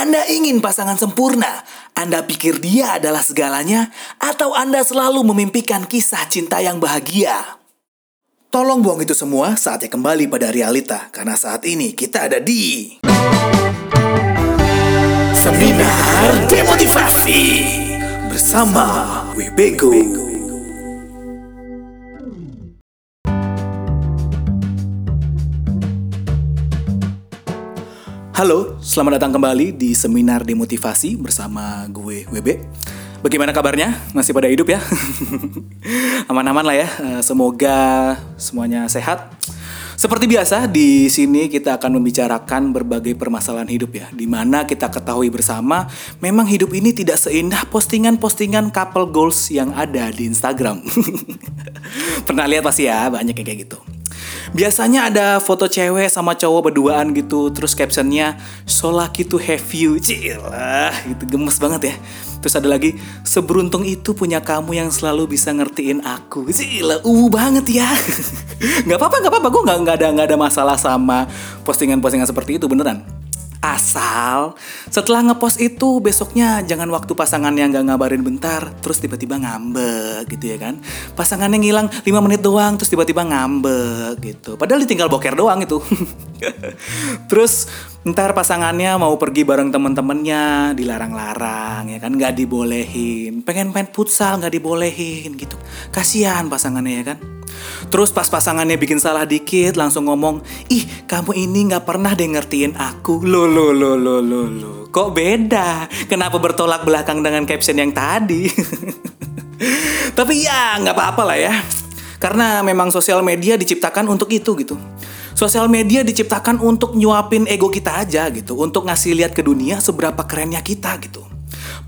Anda ingin pasangan sempurna? Anda pikir dia adalah segalanya? Atau Anda selalu memimpikan kisah cinta yang bahagia? Tolong buang itu semua saatnya kembali pada realita. Karena saat ini kita ada di... Seminar Demotivasi Bersama Webego Halo, selamat datang kembali di Seminar Demotivasi bersama gue WB. Bagaimana kabarnya? Masih pada hidup ya? Aman-aman lah ya. Eh, Semoga semuanya sehat. Seperti biasa, di sini kita akan membicarakan berbagai permasalahan hidup ya. Di mana kita ketahui bersama, memang hidup ini tidak seindah postingan-postingan couple goals yang ada di Instagram. Pernah lihat pasti ya, banyak yang kayak gitu. Biasanya ada foto cewek sama cowok berduaan gitu, terus captionnya so lucky to have you, cilah, gitu gemes banget ya. Terus ada lagi, seberuntung itu punya kamu yang selalu bisa ngertiin aku, cilah, uh banget ya. Gak apa-apa, gak apa-apa, gue gak, nggak ada nggak ada masalah sama postingan-postingan seperti itu beneran. Asal setelah ngepost itu besoknya jangan waktu pasangannya nggak ngabarin bentar terus tiba-tiba ngambek gitu ya kan. Pasangannya ngilang 5 menit doang terus tiba-tiba ngambek gitu. Padahal ditinggal boker doang itu. terus ntar pasangannya mau pergi bareng temen-temennya dilarang-larang ya kan nggak dibolehin. Pengen main futsal nggak dibolehin gitu. Kasihan pasangannya ya kan. Terus pas pasangannya bikin salah dikit langsung ngomong, ih kamu ini nggak pernah deh ngertiin aku. Lo lo lo lo lo lo. Kok beda? Kenapa bertolak belakang dengan caption yang tadi? Tapi ya nggak apa-apa lah ya. Karena memang sosial media diciptakan untuk itu gitu. Sosial media diciptakan untuk nyuapin ego kita aja gitu. Untuk ngasih lihat ke dunia seberapa kerennya kita gitu.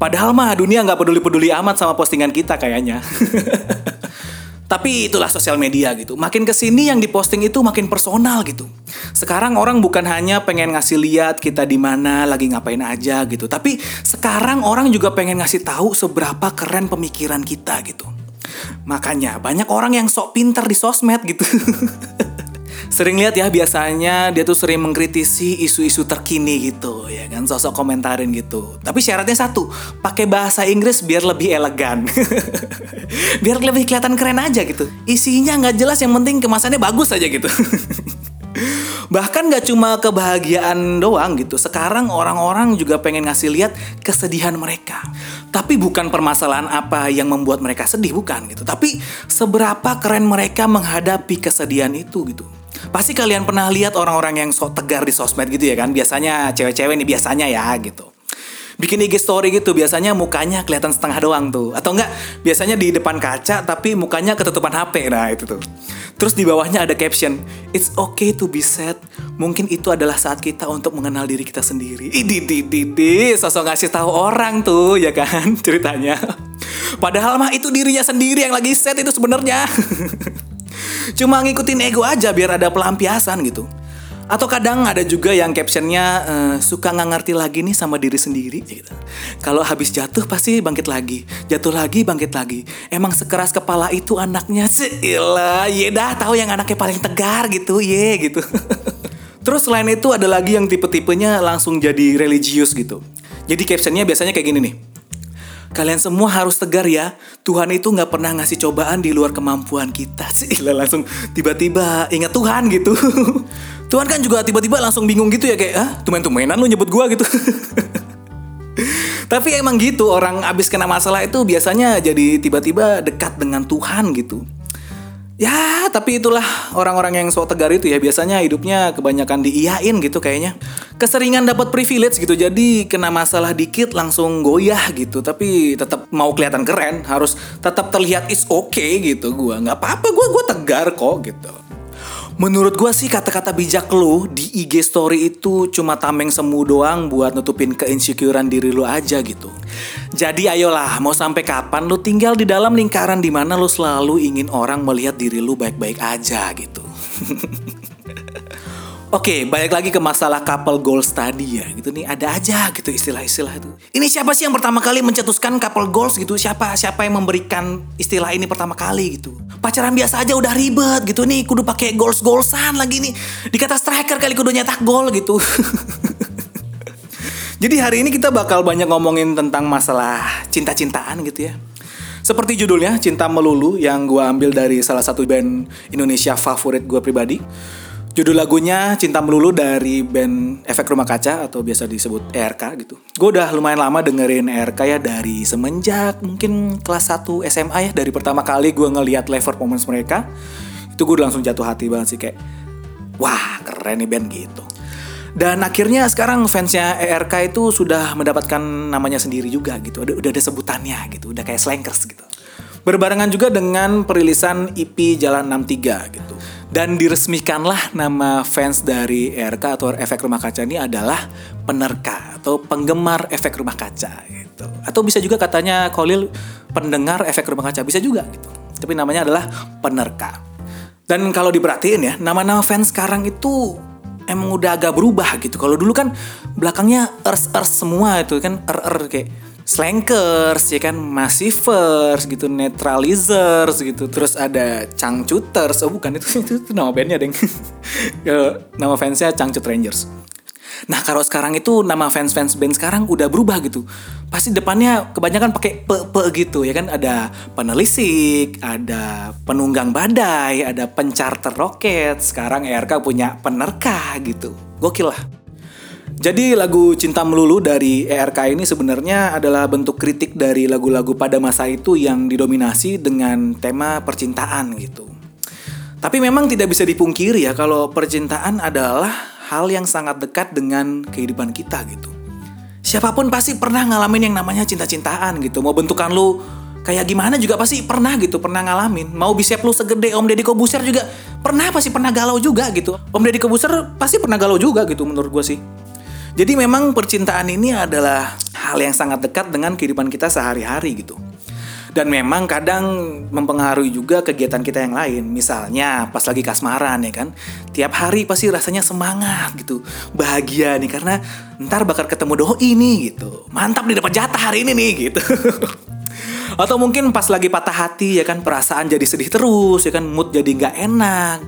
Padahal mah dunia nggak peduli-peduli amat sama postingan kita kayaknya. Tapi itulah sosial media gitu. Makin ke sini yang diposting itu makin personal gitu. Sekarang orang bukan hanya pengen ngasih lihat kita di mana lagi ngapain aja gitu. Tapi sekarang orang juga pengen ngasih tahu seberapa keren pemikiran kita gitu. Makanya banyak orang yang sok pinter di sosmed gitu. sering lihat ya biasanya dia tuh sering mengkritisi isu-isu terkini gitu ya kan sosok komentarin gitu tapi syaratnya satu pakai bahasa Inggris biar lebih elegan biar lebih kelihatan keren aja gitu isinya nggak jelas yang penting kemasannya bagus aja gitu Bahkan gak cuma kebahagiaan doang gitu. Sekarang orang-orang juga pengen ngasih lihat kesedihan mereka. Tapi bukan permasalahan apa yang membuat mereka sedih, bukan gitu. Tapi seberapa keren mereka menghadapi kesedihan itu gitu. Pasti kalian pernah lihat orang-orang yang sok tegar di sosmed gitu ya kan. Biasanya cewek-cewek nih biasanya ya gitu. Bikin IG story gitu biasanya mukanya kelihatan setengah doang tuh. Atau enggak biasanya di depan kaca tapi mukanya ketutupan HP. Nah itu tuh. Terus di bawahnya ada caption, It's okay to be sad. Mungkin itu adalah saat kita untuk mengenal diri kita sendiri. Idi di di di, sosok ngasih tahu orang tuh ya kan ceritanya. Padahal mah itu dirinya sendiri yang lagi sad itu sebenarnya. Cuma ngikutin ego aja biar ada pelampiasan gitu. Atau kadang ada juga yang captionnya uh, suka nggak ngerti lagi nih sama diri sendiri gitu. Kalau habis jatuh pasti bangkit lagi, jatuh lagi bangkit lagi. Emang sekeras kepala itu anaknya Cila, ye dah tahu yang anaknya paling tegar gitu, ye gitu. Terus selain itu ada lagi yang tipe-tipenya langsung jadi religius gitu. Jadi captionnya biasanya kayak gini nih. Kalian semua harus tegar ya. Tuhan itu nggak pernah ngasih cobaan di luar kemampuan kita. Sih langsung tiba-tiba ingat Tuhan gitu. Tuhan kan juga tiba-tiba langsung bingung gitu ya kayak, ah tumen-tumenan lu nyebut gua gitu. Tapi emang gitu orang abis kena masalah itu biasanya jadi tiba-tiba dekat dengan Tuhan gitu. Ya, tapi itulah orang-orang yang sok tegar itu ya biasanya hidupnya kebanyakan diiyain gitu kayaknya. Keseringan dapat privilege gitu, jadi kena masalah dikit langsung goyah gitu. Tapi tetap mau kelihatan keren, harus tetap terlihat is okay gitu. Gua nggak apa-apa, gua gua tegar kok gitu. Menurut gue sih kata-kata bijak lu di IG story itu cuma tameng semu doang buat nutupin keinsecurean diri lu aja gitu. Jadi ayolah, mau sampai kapan lu tinggal di dalam lingkaran di mana lu selalu ingin orang melihat diri lu baik-baik aja gitu. Oke, balik lagi ke masalah couple goals tadi ya. Gitu nih, ada aja gitu istilah-istilah itu. Ini siapa sih yang pertama kali mencetuskan couple goals gitu? Siapa siapa yang memberikan istilah ini pertama kali gitu? Pacaran biasa aja udah ribet gitu nih, kudu pakai goals-goalsan lagi nih. Dikata striker kali kudu nyetak gol gitu. Jadi hari ini kita bakal banyak ngomongin tentang masalah cinta-cintaan gitu ya. Seperti judulnya, Cinta Melulu yang gue ambil dari salah satu band Indonesia favorit gue pribadi. Judul lagunya Cinta Melulu dari band Efek Rumah Kaca atau biasa disebut ERK gitu. Gue udah lumayan lama dengerin ERK ya dari semenjak mungkin kelas 1 SMA ya. Dari pertama kali gue ngeliat live performance mereka. Itu gue langsung jatuh hati banget sih kayak, wah keren nih band gitu. Dan akhirnya sekarang fansnya ERK itu sudah mendapatkan namanya sendiri juga gitu. Udah, udah ada sebutannya gitu, udah kayak slankers gitu. Berbarengan juga dengan perilisan EP Jalan 63 gitu. Dan diresmikanlah nama fans dari ERK atau Efek Rumah Kaca ini adalah penerka atau penggemar Efek Rumah Kaca gitu. Atau bisa juga katanya Kolil pendengar Efek Rumah Kaca bisa juga gitu. Tapi namanya adalah penerka. Dan kalau diperhatiin ya, nama-nama fans sekarang itu emang udah agak berubah gitu. Kalau dulu kan belakangnya ers ers semua itu kan er er kayak slankers ya kan massivers gitu neutralizers gitu terus ada changcuters oh bukan itu itu, itu nama bandnya deng nama fansnya changcut rangers Nah kalau sekarang itu nama fans-fans band sekarang udah berubah gitu. Pasti depannya kebanyakan pakai pe pe gitu ya kan. Ada penelisik, ada penunggang badai, ada pencarter roket. Sekarang ERK punya penerka gitu. Gokil lah. Jadi lagu Cinta Melulu dari ERK ini sebenarnya adalah bentuk kritik dari lagu-lagu pada masa itu yang didominasi dengan tema percintaan gitu. Tapi memang tidak bisa dipungkiri ya kalau percintaan adalah hal yang sangat dekat dengan kehidupan kita gitu. Siapa pun pasti pernah ngalamin yang namanya cinta-cintaan gitu. Mau bentukan lu kayak gimana juga pasti pernah gitu, pernah ngalamin. Mau bicep lu segede Om Deddy Kobuser juga pernah pasti pernah galau juga gitu. Om Deddy Kobuser pasti pernah galau juga gitu menurut gue sih. Jadi memang percintaan ini adalah hal yang sangat dekat dengan kehidupan kita sehari-hari gitu. Dan memang kadang mempengaruhi juga kegiatan kita yang lain. Misalnya pas lagi kasmaran ya kan. Tiap hari pasti rasanya semangat gitu. Bahagia nih karena ntar bakal ketemu doi nih gitu. Mantap nih dapat jatah hari ini nih gitu. Atau mungkin pas lagi patah hati ya kan perasaan jadi sedih terus ya kan mood jadi nggak enak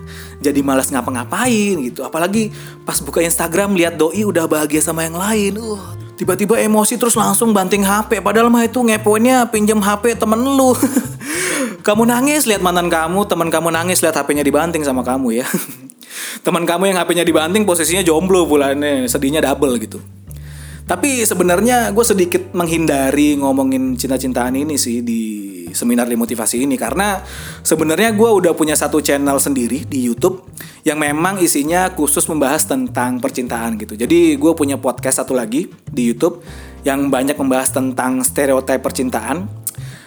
jadi malas ngapa-ngapain gitu. Apalagi pas buka Instagram lihat doi udah bahagia sama yang lain uh tiba-tiba emosi terus langsung banting HP padahal mah itu ngepoinnya pinjam HP temen lu. Kamu nangis lihat mantan kamu teman kamu nangis lihat HP-nya dibanting sama kamu ya. Teman kamu yang HP-nya dibanting posisinya jomblo pula nih sedihnya double gitu tapi sebenarnya gue sedikit menghindari ngomongin cinta-cintaan ini sih di seminar demotivasi ini karena sebenarnya gue udah punya satu channel sendiri di YouTube yang memang isinya khusus membahas tentang percintaan gitu. Jadi gue punya podcast satu lagi di YouTube yang banyak membahas tentang stereotip percintaan.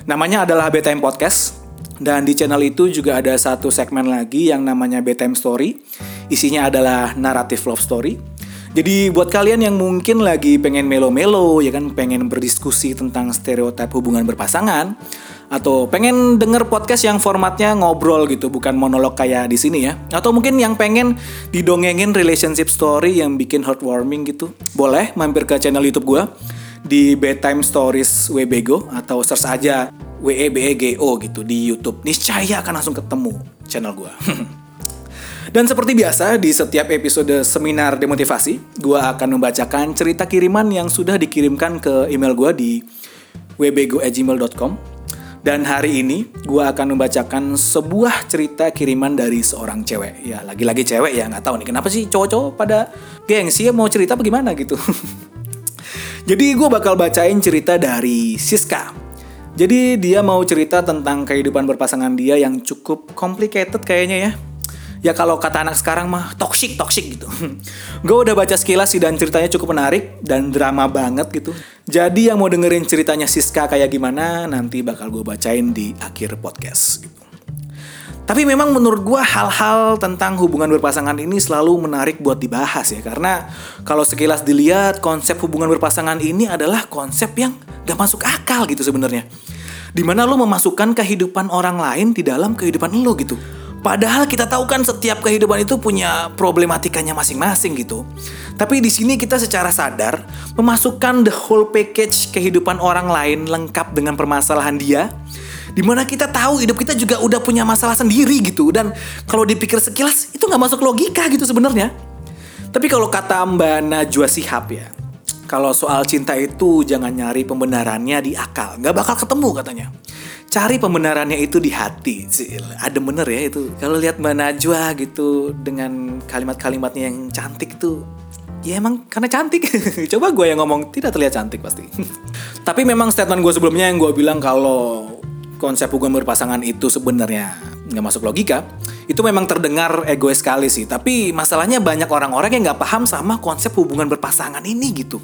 Namanya adalah Bedtime Podcast. Dan di channel itu juga ada satu segmen lagi yang namanya Bedtime Story. Isinya adalah naratif love story. Jadi buat kalian yang mungkin lagi pengen melo-melo ya kan pengen berdiskusi tentang stereotip hubungan berpasangan atau pengen denger podcast yang formatnya ngobrol gitu bukan monolog kayak di sini ya atau mungkin yang pengen didongengin relationship story yang bikin heartwarming gitu boleh mampir ke channel YouTube gua di bedtime stories webego atau search aja webego gitu di YouTube. Niscaya akan langsung ketemu channel gua Dan seperti biasa di setiap episode seminar demotivasi, gue akan membacakan cerita kiriman yang sudah dikirimkan ke email gue di wbgo@gmail.com. Dan hari ini gue akan membacakan sebuah cerita kiriman dari seorang cewek. Ya lagi-lagi cewek ya nggak tahu nih kenapa sih cowok-cowok pada gengsi ya mau cerita bagaimana gitu. Jadi gue bakal bacain cerita dari Siska. Jadi dia mau cerita tentang kehidupan berpasangan dia yang cukup complicated kayaknya ya ya kalau kata anak sekarang mah toxic toxic gitu. Gue udah baca sekilas sih dan ceritanya cukup menarik dan drama banget gitu. Jadi yang mau dengerin ceritanya Siska kayak gimana nanti bakal gue bacain di akhir podcast gitu. Tapi memang menurut gue hal-hal tentang hubungan berpasangan ini selalu menarik buat dibahas ya. Karena kalau sekilas dilihat konsep hubungan berpasangan ini adalah konsep yang gak masuk akal gitu sebenarnya. Di mana lo memasukkan kehidupan orang lain di dalam kehidupan lo gitu Padahal kita tahu kan setiap kehidupan itu punya problematikanya masing-masing gitu. Tapi di sini kita secara sadar memasukkan the whole package kehidupan orang lain lengkap dengan permasalahan dia. Di mana kita tahu hidup kita juga udah punya masalah sendiri gitu. Dan kalau dipikir sekilas itu nggak masuk logika gitu sebenarnya. Tapi kalau kata Mbak Najwa Sihab ya, kalau soal cinta itu jangan nyari pembenarannya di akal, nggak bakal ketemu katanya. Cari pembenarannya itu di hati. Ada bener ya itu. Kalau lihat Mbak Najwa gitu dengan kalimat-kalimatnya yang cantik tuh, ya emang karena cantik. Coba gue yang ngomong tidak terlihat cantik pasti. Tapi memang statement gue sebelumnya yang gue bilang kalau konsep hubungan berpasangan itu sebenarnya nggak masuk logika itu memang terdengar egois sekali sih. Tapi masalahnya banyak orang-orang yang nggak paham sama konsep hubungan berpasangan ini gitu.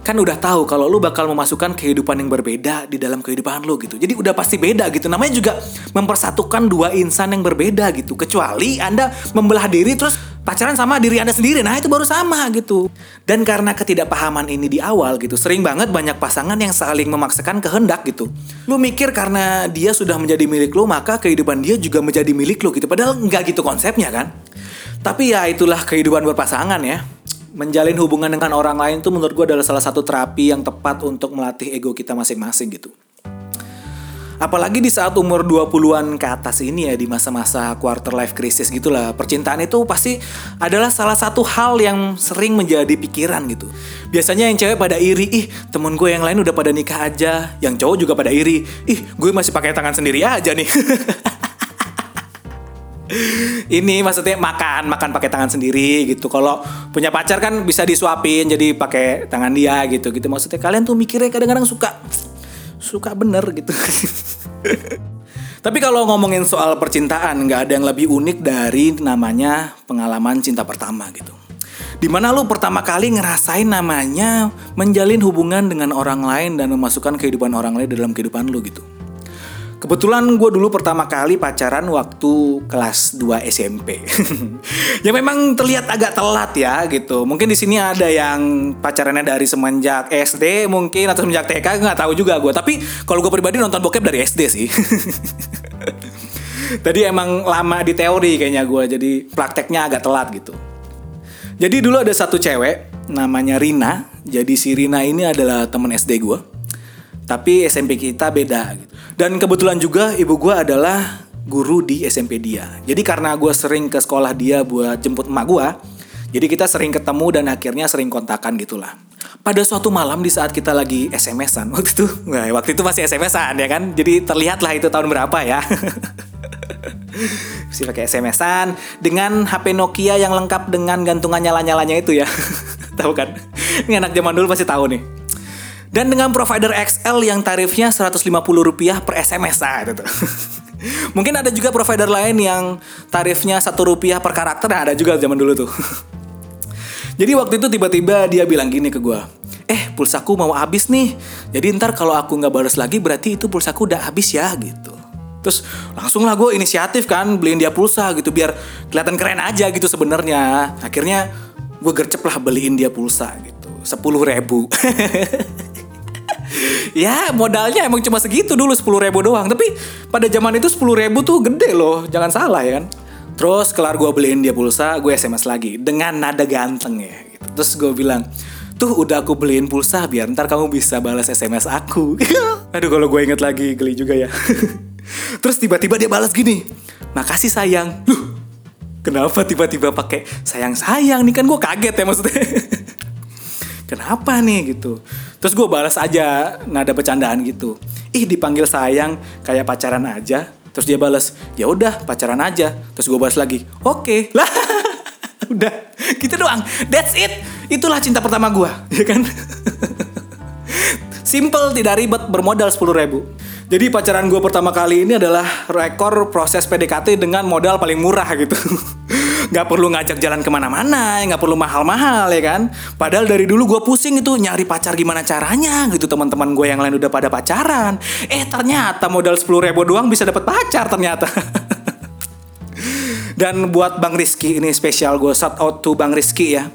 Kan udah tahu kalau lu bakal memasukkan kehidupan yang berbeda di dalam kehidupan lu gitu. Jadi udah pasti beda gitu. Namanya juga mempersatukan dua insan yang berbeda gitu. Kecuali anda membelah diri terus pacaran sama diri anda sendiri. Nah itu baru sama gitu. Dan karena ketidakpahaman ini di awal gitu sering banget banyak pasangan yang saling memaksakan kehendak gitu. Lu mikir karena dia sudah menjadi milik lu maka kehidupan dia juga menjadi milik lu gitu. Padahal nggak gitu konsepnya kan? Tapi ya itulah kehidupan berpasangan ya. Menjalin hubungan dengan orang lain tuh menurut gue adalah salah satu terapi yang tepat untuk melatih ego kita masing-masing gitu Apalagi di saat umur 20-an ke atas ini ya di masa-masa quarter life crisis gitulah. Percintaan itu pasti adalah salah satu hal yang sering menjadi pikiran gitu. Biasanya yang cewek pada iri, ih temen gue yang lain udah pada nikah aja. Yang cowok juga pada iri, ih gue masih pakai tangan sendiri aja nih. ini maksudnya makan makan pakai tangan sendiri gitu kalau punya pacar kan bisa disuapin jadi pakai tangan dia gitu gitu maksudnya kalian tuh mikirnya kadang-kadang suka suka bener gitu. Tapi kalau ngomongin soal percintaan, nggak ada yang lebih unik dari namanya pengalaman cinta pertama gitu. Di mana lu pertama kali ngerasain namanya menjalin hubungan dengan orang lain dan memasukkan kehidupan orang lain dalam kehidupan lu gitu. Kebetulan gue dulu pertama kali pacaran waktu kelas 2 SMP. ya memang terlihat agak telat ya gitu. Mungkin di sini ada yang pacarannya dari semenjak SD mungkin atau semenjak TK nggak tahu juga gue. Tapi kalau gue pribadi nonton bokep dari SD sih. Tadi emang lama di teori kayaknya gue jadi prakteknya agak telat gitu. Jadi dulu ada satu cewek namanya Rina. Jadi si Rina ini adalah temen SD gue. Tapi SMP kita beda gitu. Dan kebetulan juga ibu gue adalah guru di SMP dia. Jadi karena gue sering ke sekolah dia buat jemput emak gue, jadi kita sering ketemu dan akhirnya sering kontakan gitulah. Pada suatu malam di saat kita lagi SMS-an waktu itu, nah, waktu itu masih SMS-an ya kan, jadi terlihat lah itu tahun berapa ya. Masih pakai SMS-an dengan HP Nokia yang lengkap dengan gantungan nyala-nyalanya itu ya. tahu kan? Ini anak zaman dulu pasti tahu nih. Dan dengan provider XL yang tarifnya 150 rupiah per SMS nah, itu tuh. Mungkin ada juga provider lain yang tarifnya satu rupiah per karakter, nah ada juga zaman dulu tuh. Jadi waktu itu tiba-tiba dia bilang gini ke gue, eh pulsaku mau habis nih. Jadi ntar kalau aku nggak balas lagi berarti itu pulsaku udah habis ya gitu. Terus langsung lah gue inisiatif kan beliin dia pulsa gitu biar kelihatan keren aja gitu sebenarnya. Akhirnya gue gercep lah beliin dia pulsa gitu, sepuluh ribu. ya modalnya emang cuma segitu dulu sepuluh ribu doang. Tapi pada zaman itu sepuluh ribu tuh gede loh jangan salah ya kan. Terus kelar gue beliin dia pulsa gue sms lagi dengan nada ganteng ya gitu. terus gue bilang tuh udah aku beliin pulsa biar ntar kamu bisa balas sms aku. Aduh kalau gue inget lagi geli juga ya. Terus tiba-tiba dia balas gini makasih sayang. Loh, kenapa tiba-tiba pakai sayang sayang nih kan gue kaget ya maksudnya kenapa nih? gitu. Terus gue balas aja nada bercandaan gitu. Ih dipanggil sayang kayak pacaran aja. Terus dia balas ya udah pacaran aja. Terus gue balas lagi oke. Okay. lah udah gitu doang. That's it. Itulah cinta pertama gue ya kan? Simple tidak ribet bermodal sepuluh ribu. Jadi pacaran gue pertama kali ini adalah rekor proses PDKT dengan modal paling murah gitu. gak perlu ngajak jalan ke mana-mana, nggak perlu mahal-mahal ya kan. Padahal dari dulu gue pusing itu nyari pacar gimana caranya gitu teman-teman gue yang lain udah pada pacaran. Eh ternyata modal 10 ribu doang bisa dapet pacar ternyata. Dan buat Bang Rizky ini spesial gue shout out to Bang Rizky ya.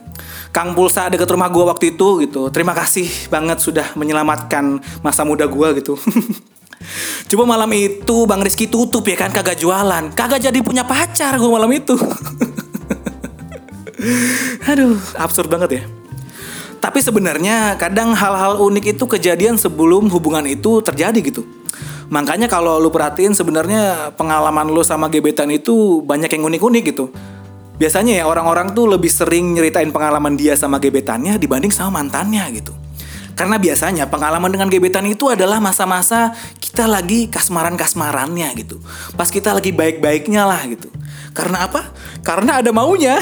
Kang Pulsa deket rumah gue waktu itu gitu. Terima kasih banget sudah menyelamatkan masa muda gue gitu. Coba malam itu Bang Rizky tutup ya kan kagak jualan, kagak jadi punya pacar gue malam itu. Aduh, absurd banget ya. Tapi sebenarnya kadang hal-hal unik itu kejadian sebelum hubungan itu terjadi gitu. Makanya kalau lu perhatiin sebenarnya pengalaman lu sama gebetan itu banyak yang unik-unik gitu. Biasanya ya orang-orang tuh lebih sering nyeritain pengalaman dia sama gebetannya dibanding sama mantannya gitu. Karena biasanya pengalaman dengan gebetan itu adalah masa-masa kita lagi kasmaran-kasmarannya gitu. Pas kita lagi baik-baiknya lah gitu. Karena apa? Karena ada maunya.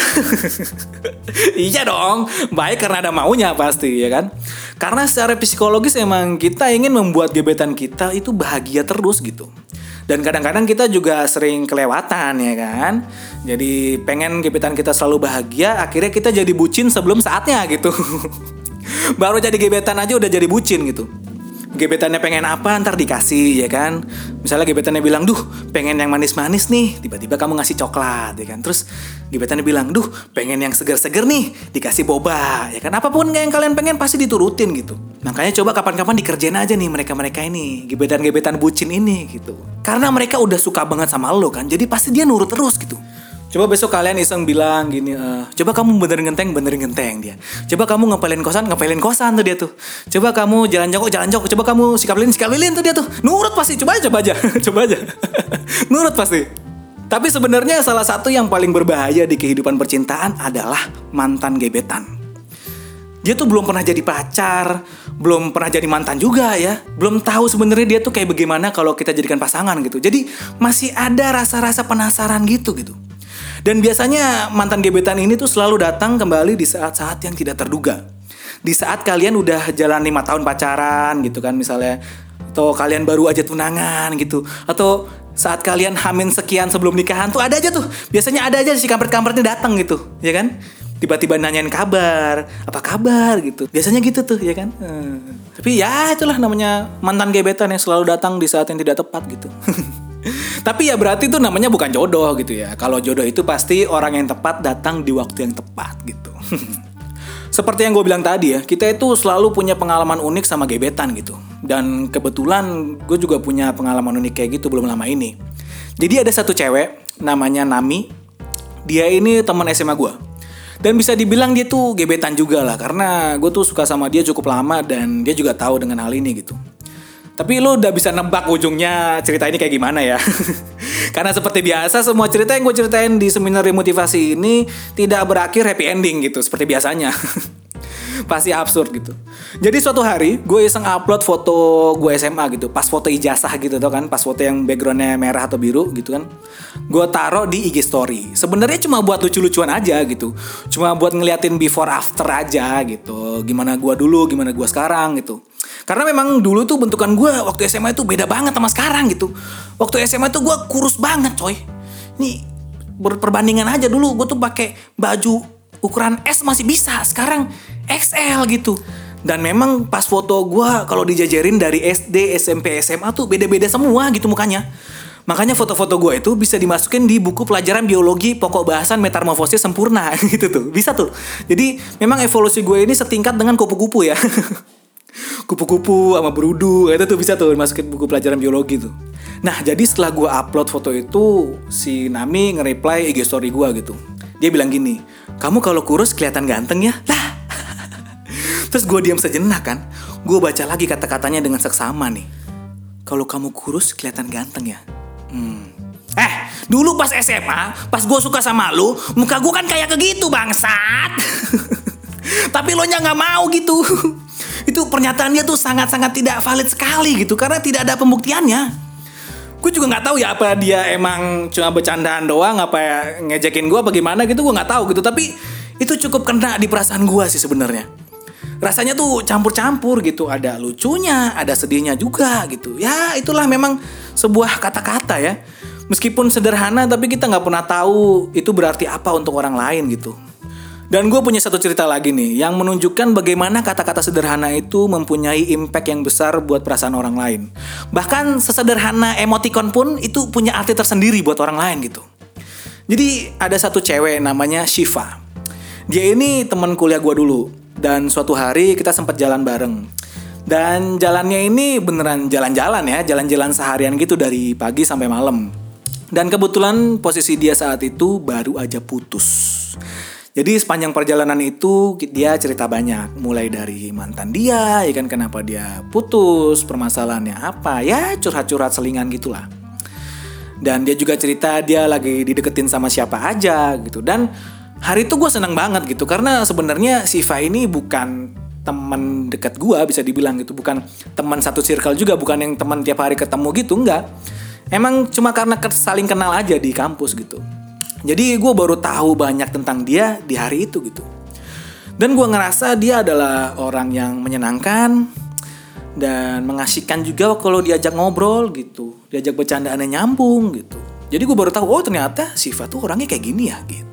iya dong, baik karena ada maunya pasti ya kan. Karena secara psikologis emang kita ingin membuat gebetan kita itu bahagia terus gitu. Dan kadang-kadang kita juga sering kelewatan ya kan. Jadi pengen gebetan kita selalu bahagia, akhirnya kita jadi bucin sebelum saatnya gitu. Baru jadi gebetan aja udah jadi bucin gitu gebetannya pengen apa ntar dikasih ya kan? Misalnya gebetannya bilang duh pengen yang manis-manis nih. Tiba-tiba kamu ngasih coklat ya kan? Terus gebetannya bilang duh pengen yang seger-seger nih dikasih boba. Ya kan? Apa pun yang kalian pengen pasti diturutin gitu. Makanya coba kapan-kapan dikerjain aja nih mereka-mereka ini gebetan-gebetan bucin ini gitu. Karena mereka udah suka banget sama lo kan? Jadi pasti dia nurut terus gitu Coba besok kalian iseng bilang gini, uh, coba kamu benerin genteng, benerin genteng dia. Coba kamu ngepelin kosan, ngepelin kosan tuh dia tuh. Coba kamu jalan jongkok, jalan jongkok. Coba kamu sikap lilin, sikap lilin tuh dia tuh. Nurut pasti, coba aja, coba aja, coba aja. Nurut pasti. Tapi sebenarnya salah satu yang paling berbahaya di kehidupan percintaan adalah mantan gebetan. Dia tuh belum pernah jadi pacar, belum pernah jadi mantan juga ya. Belum tahu sebenarnya dia tuh kayak bagaimana kalau kita jadikan pasangan gitu. Jadi masih ada rasa-rasa penasaran gitu gitu. Dan biasanya mantan gebetan ini tuh selalu datang kembali di saat-saat yang tidak terduga. Di saat kalian udah jalan lima tahun pacaran gitu kan misalnya. Atau kalian baru aja tunangan gitu. Atau saat kalian hamin sekian sebelum nikahan tuh ada aja tuh. Biasanya ada aja si kampret-kampretnya datang gitu. Ya kan? tiba-tiba nanyain kabar, apa kabar gitu. Biasanya gitu tuh ya kan. Hmm. Tapi ya itulah namanya mantan gebetan yang selalu datang di saat yang tidak tepat gitu. Tapi ya berarti itu namanya bukan jodoh gitu ya. Kalau jodoh itu pasti orang yang tepat datang di waktu yang tepat gitu. Seperti yang gue bilang tadi ya, kita itu selalu punya pengalaman unik sama gebetan gitu. Dan kebetulan gue juga punya pengalaman unik kayak gitu belum lama ini. Jadi ada satu cewek namanya Nami. Dia ini teman SMA gue. Dan bisa dibilang dia tuh gebetan juga lah karena gue tuh suka sama dia cukup lama dan dia juga tahu dengan hal ini gitu. Tapi lo udah bisa nebak ujungnya cerita ini kayak gimana ya? Karena seperti biasa semua cerita yang gue ceritain di seminar motivasi ini tidak berakhir happy ending gitu seperti biasanya. Pasti absurd gitu. Jadi suatu hari gue iseng upload foto gue SMA gitu, pas foto ijazah gitu tuh kan, pas foto yang backgroundnya merah atau biru gitu kan. Gue taruh di IG story. Sebenarnya cuma buat lucu-lucuan aja gitu. Cuma buat ngeliatin before after aja gitu. Gimana gue dulu, gimana gue sekarang gitu. Karena memang dulu tuh bentukan gue waktu SMA itu beda banget sama sekarang gitu. Waktu SMA tuh gue kurus banget coy. Nih perbandingan aja dulu gue tuh pakai baju ukuran S masih bisa. Sekarang XL gitu. Dan memang pas foto gue kalau dijajarin dari SD, SMP, SMA tuh beda-beda semua gitu mukanya. Makanya foto-foto gue itu bisa dimasukin di buku pelajaran biologi pokok bahasan metamorfosis sempurna gitu tuh. Bisa tuh. Jadi memang evolusi gue ini setingkat dengan kupu-kupu ya. kupu-kupu sama berudu itu tuh bisa tuh masukin buku pelajaran biologi tuh nah jadi setelah gue upload foto itu si Nami nge-reply IG story gue gitu dia bilang gini kamu kalau kurus kelihatan ganteng ya lah terus gue diam sejenak kan gue baca lagi kata-katanya dengan seksama nih kalau kamu kurus kelihatan ganteng ya hmm. Eh, dulu pas SMA, pas gue suka sama lu, muka gue kan kayak begitu bangsat. Tapi lo nya nggak mau gitu itu pernyataannya tuh sangat-sangat tidak valid sekali gitu karena tidak ada pembuktiannya. Gue juga nggak tahu ya apa dia emang cuma bercandaan doang apa ya ngejekin gue bagaimana gitu gue nggak tahu gitu tapi itu cukup kena di perasaan gue sih sebenarnya. Rasanya tuh campur-campur gitu, ada lucunya, ada sedihnya juga gitu. Ya itulah memang sebuah kata-kata ya. Meskipun sederhana tapi kita nggak pernah tahu itu berarti apa untuk orang lain gitu. Dan gue punya satu cerita lagi nih yang menunjukkan bagaimana kata-kata sederhana itu mempunyai impact yang besar buat perasaan orang lain. Bahkan sesederhana emoticon pun itu punya arti tersendiri buat orang lain gitu. Jadi ada satu cewek namanya Shiva. Dia ini teman kuliah gue dulu dan suatu hari kita sempat jalan bareng. Dan jalannya ini beneran jalan-jalan ya, jalan-jalan seharian gitu dari pagi sampai malam. Dan kebetulan posisi dia saat itu baru aja putus. Jadi sepanjang perjalanan itu dia cerita banyak, mulai dari mantan dia, ya kan kenapa dia putus, permasalahannya apa, ya curhat-curhat selingan gitulah. Dan dia juga cerita dia lagi dideketin sama siapa aja gitu. Dan hari itu gue seneng banget gitu karena sebenarnya Siva ini bukan teman dekat gua bisa dibilang gitu bukan teman satu circle juga bukan yang teman tiap hari ketemu gitu enggak emang cuma karena saling kenal aja di kampus gitu jadi gue baru tahu banyak tentang dia di hari itu gitu dan gue ngerasa dia adalah orang yang menyenangkan dan mengasihkan juga kalau diajak ngobrol gitu diajak bercandaannya nyambung gitu jadi gue baru tahu oh ternyata Siva tuh orangnya kayak gini ya gitu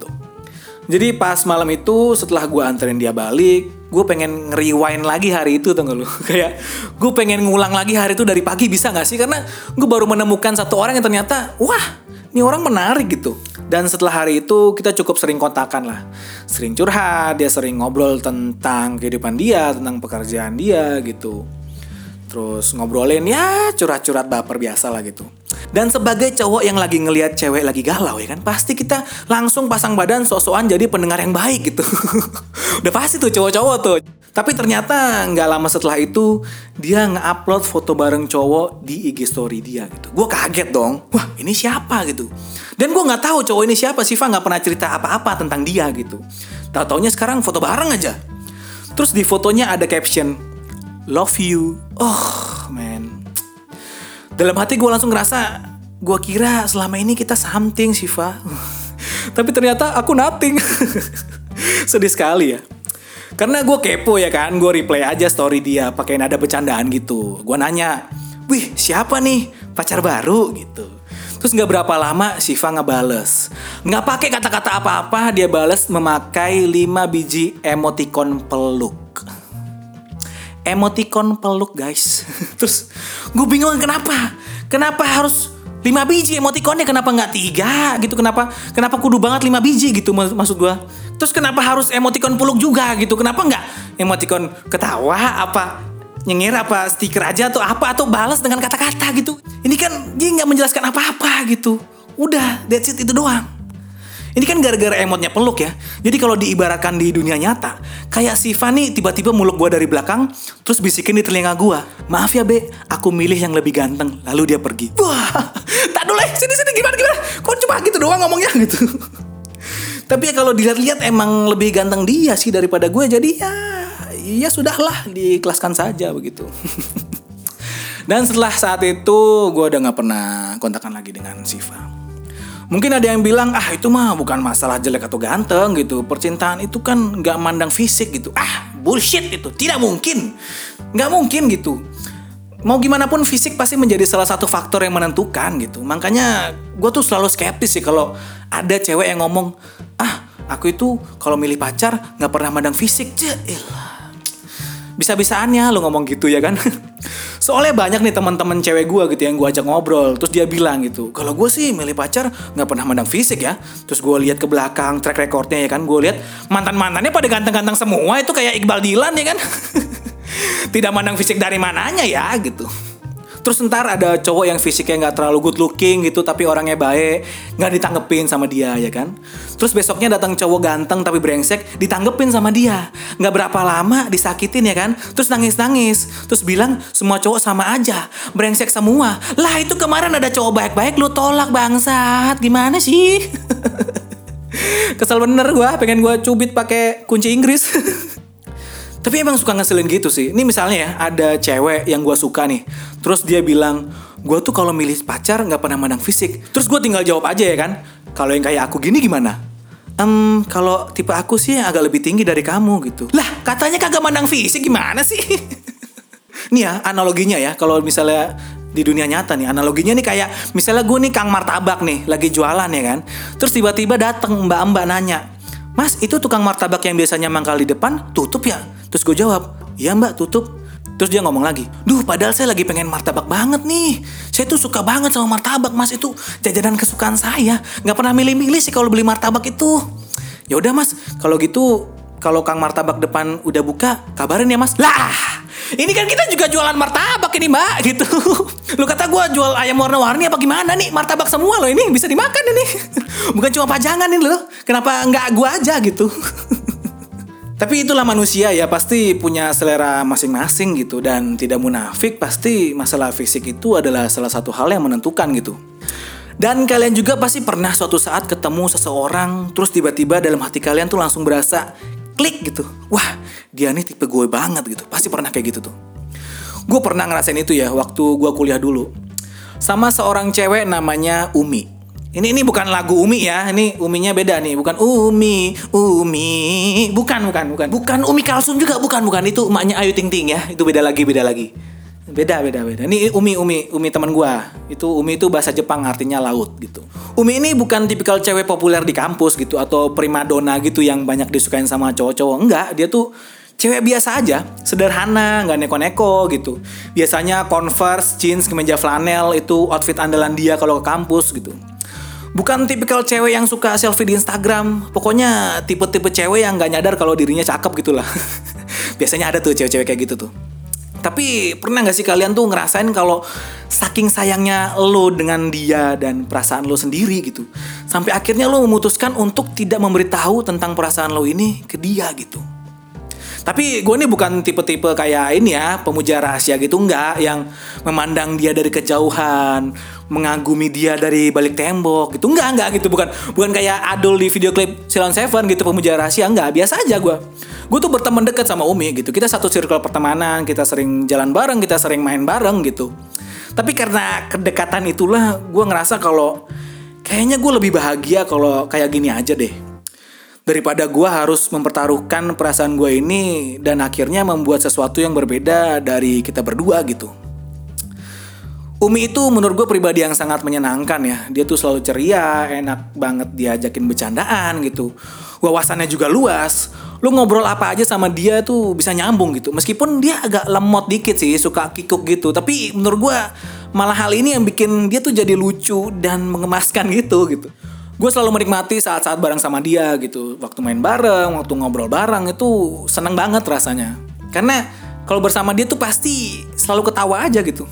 jadi pas malam itu setelah gue anterin dia balik, gue pengen nge-rewind lagi hari itu tuh lu. Kayak gue pengen ngulang lagi hari itu dari pagi bisa gak sih? Karena gue baru menemukan satu orang yang ternyata, wah ini orang menarik gitu. Dan setelah hari itu kita cukup sering kontakan lah. Sering curhat, dia sering ngobrol tentang kehidupan dia, tentang pekerjaan dia gitu. Terus ngobrolin ya curhat-curhat baper biasa lah gitu. Dan sebagai cowok yang lagi ngelihat cewek lagi galau ya kan, pasti kita langsung pasang badan sok-sokan jadi pendengar yang baik gitu. Udah pasti tuh cowok-cowok tuh. Tapi ternyata nggak lama setelah itu dia nge-upload foto bareng cowok di IG story dia gitu. Gue kaget dong. Wah ini siapa gitu. Dan gue nggak tahu cowok ini siapa. Siva nggak pernah cerita apa-apa tentang dia gitu. Tahu taunya sekarang foto bareng aja. Terus di fotonya ada caption Love you. Oh man. Dalam hati gue langsung ngerasa gue kira selama ini kita something Siva. Tapi ternyata aku nothing. Sedih sekali ya. Karena gue kepo ya kan, gue replay aja story dia pakai nada bercandaan gitu. Gue nanya, wih siapa nih pacar baru gitu. Terus nggak berapa lama Siva ngebales. Nggak pakai kata-kata apa-apa, dia bales memakai 5 biji emoticon peluk. Emoticon peluk guys. Terus gue bingung kenapa? Kenapa harus 5 biji emoticonnya kenapa nggak tiga gitu kenapa kenapa kudu banget 5 biji gitu maksud gue Terus kenapa harus emoticon peluk juga gitu? Kenapa nggak emoticon ketawa apa nyengir apa stiker aja atau apa atau balas dengan kata-kata gitu? Ini kan dia nggak menjelaskan apa-apa gitu. Udah, that's it itu doang. Ini kan gara-gara emotnya peluk ya. Jadi kalau diibaratkan di dunia nyata, kayak si Fanny tiba-tiba muluk gua dari belakang, terus bisikin di telinga gua, maaf ya be, aku milih yang lebih ganteng. Lalu dia pergi. Wah, tak dulu sini sini gimana gimana? Kok cuma gitu doang ngomongnya gitu. Tapi ya kalau dilihat-lihat emang lebih ganteng dia sih daripada gue jadi ya ya sudahlah diikhlaskan saja begitu. Dan setelah saat itu gue udah nggak pernah kontakkan lagi dengan Siva. Mungkin ada yang bilang ah itu mah bukan masalah jelek atau ganteng gitu. Percintaan itu kan nggak mandang fisik gitu. Ah bullshit itu tidak mungkin, nggak mungkin gitu mau gimana pun fisik pasti menjadi salah satu faktor yang menentukan gitu. Makanya gue tuh selalu skeptis sih kalau ada cewek yang ngomong, ah aku itu kalau milih pacar nggak pernah mandang fisik. Jelah. Bisa-bisaannya lo ngomong gitu ya kan. Soalnya banyak nih teman-teman cewek gue gitu yang gue ajak ngobrol. Terus dia bilang gitu, kalau gue sih milih pacar nggak pernah mandang fisik ya. Terus gue lihat ke belakang track recordnya ya kan. Gue lihat mantan-mantannya pada ganteng-ganteng semua. Itu kayak Iqbal Dilan ya kan. tidak mandang fisik dari mananya ya gitu. Terus ntar ada cowok yang fisiknya nggak terlalu good looking gitu tapi orangnya baik nggak ditanggepin sama dia ya kan. Terus besoknya datang cowok ganteng tapi brengsek ditanggepin sama dia. Nggak berapa lama disakitin ya kan. Terus nangis nangis. Terus bilang semua cowok sama aja brengsek semua. Lah itu kemarin ada cowok baik-baik lu tolak bangsat gimana sih? Kesel bener gue pengen gue cubit pakai kunci Inggris. Tapi emang suka ngeselin gitu sih. Ini misalnya ya, ada cewek yang gue suka nih. Terus dia bilang, gue tuh kalau milih pacar nggak pernah mandang fisik. Terus gue tinggal jawab aja ya kan. Kalau yang kayak aku gini gimana? Um, kalau tipe aku sih yang agak lebih tinggi dari kamu gitu. Lah, katanya kagak mandang fisik gimana sih? nih ya, analoginya ya. Kalau misalnya di dunia nyata nih analoginya nih kayak misalnya gue nih kang martabak nih lagi jualan ya kan terus tiba-tiba dateng mbak-mbak nanya mas itu tukang martabak yang biasanya mangkal di depan tutup ya Terus gue jawab, iya mbak tutup. Terus dia ngomong lagi, duh padahal saya lagi pengen martabak banget nih. Saya tuh suka banget sama martabak mas itu jajanan kesukaan saya. Gak pernah milih-milih sih kalau beli martabak itu. Ya udah mas, kalau gitu kalau Kang Martabak depan udah buka, kabarin ya mas. Lah, ini kan kita juga jualan martabak ini mbak gitu. Lu kata gue jual ayam warna-warni apa gimana nih? Martabak semua loh ini bisa dimakan ini. Bukan cuma pajangan ini loh. Kenapa nggak gue aja gitu? Tapi itulah manusia ya pasti punya selera masing-masing gitu dan tidak munafik pasti masalah fisik itu adalah salah satu hal yang menentukan gitu. Dan kalian juga pasti pernah suatu saat ketemu seseorang terus tiba-tiba dalam hati kalian tuh langsung berasa klik gitu. Wah, dia nih tipe gue banget gitu. Pasti pernah kayak gitu tuh. Gue pernah ngerasain itu ya waktu gue kuliah dulu. Sama seorang cewek namanya Umi. Ini ini bukan lagu Umi ya, ini Uminya beda nih, bukan Umi, Umi, bukan bukan bukan, bukan Umi Kalsum juga, bukan bukan. Itu emaknya Ayu Ting Ting ya, itu beda lagi beda lagi, beda beda beda. Ini Umi Umi Umi teman gua, itu Umi itu bahasa Jepang artinya laut gitu. Umi ini bukan tipikal cewek populer di kampus gitu atau primadona gitu yang banyak disukain sama cowok-cowok, enggak, dia tuh cewek biasa aja, sederhana, nggak neko-neko gitu. Biasanya converse, jeans, kemeja flanel itu outfit andalan dia kalau ke kampus gitu. Bukan tipikal cewek yang suka selfie di Instagram. Pokoknya tipe-tipe cewek yang nggak nyadar kalau dirinya cakep gitu lah. Biasanya ada tuh cewek-cewek kayak gitu tuh. Tapi pernah gak sih kalian tuh ngerasain kalau saking sayangnya lo dengan dia dan perasaan lo sendiri gitu. Sampai akhirnya lo memutuskan untuk tidak memberitahu tentang perasaan lo ini ke dia gitu. Tapi gue ini bukan tipe-tipe kayak ini ya, pemuja rahasia gitu enggak yang memandang dia dari kejauhan, mengagumi dia dari balik tembok gitu. Enggak, enggak gitu, bukan bukan kayak Adul di video klip Silon Seven gitu pemuja rahasia enggak, biasa aja gue. Gue tuh berteman dekat sama Umi gitu. Kita satu circle pertemanan, kita sering jalan bareng, kita sering main bareng gitu. Tapi karena kedekatan itulah gue ngerasa kalau kayaknya gue lebih bahagia kalau kayak gini aja deh daripada gue harus mempertaruhkan perasaan gue ini dan akhirnya membuat sesuatu yang berbeda dari kita berdua gitu. Umi itu menurut gue pribadi yang sangat menyenangkan ya. Dia tuh selalu ceria, enak banget diajakin bercandaan gitu. Wawasannya juga luas. Lu ngobrol apa aja sama dia tuh bisa nyambung gitu. Meskipun dia agak lemot dikit sih, suka kikuk gitu. Tapi menurut gue malah hal ini yang bikin dia tuh jadi lucu dan mengemaskan gitu gitu. Gue selalu menikmati saat-saat bareng sama dia gitu. Waktu main bareng, waktu ngobrol bareng itu seneng banget rasanya. Karena kalau bersama dia tuh pasti selalu ketawa aja gitu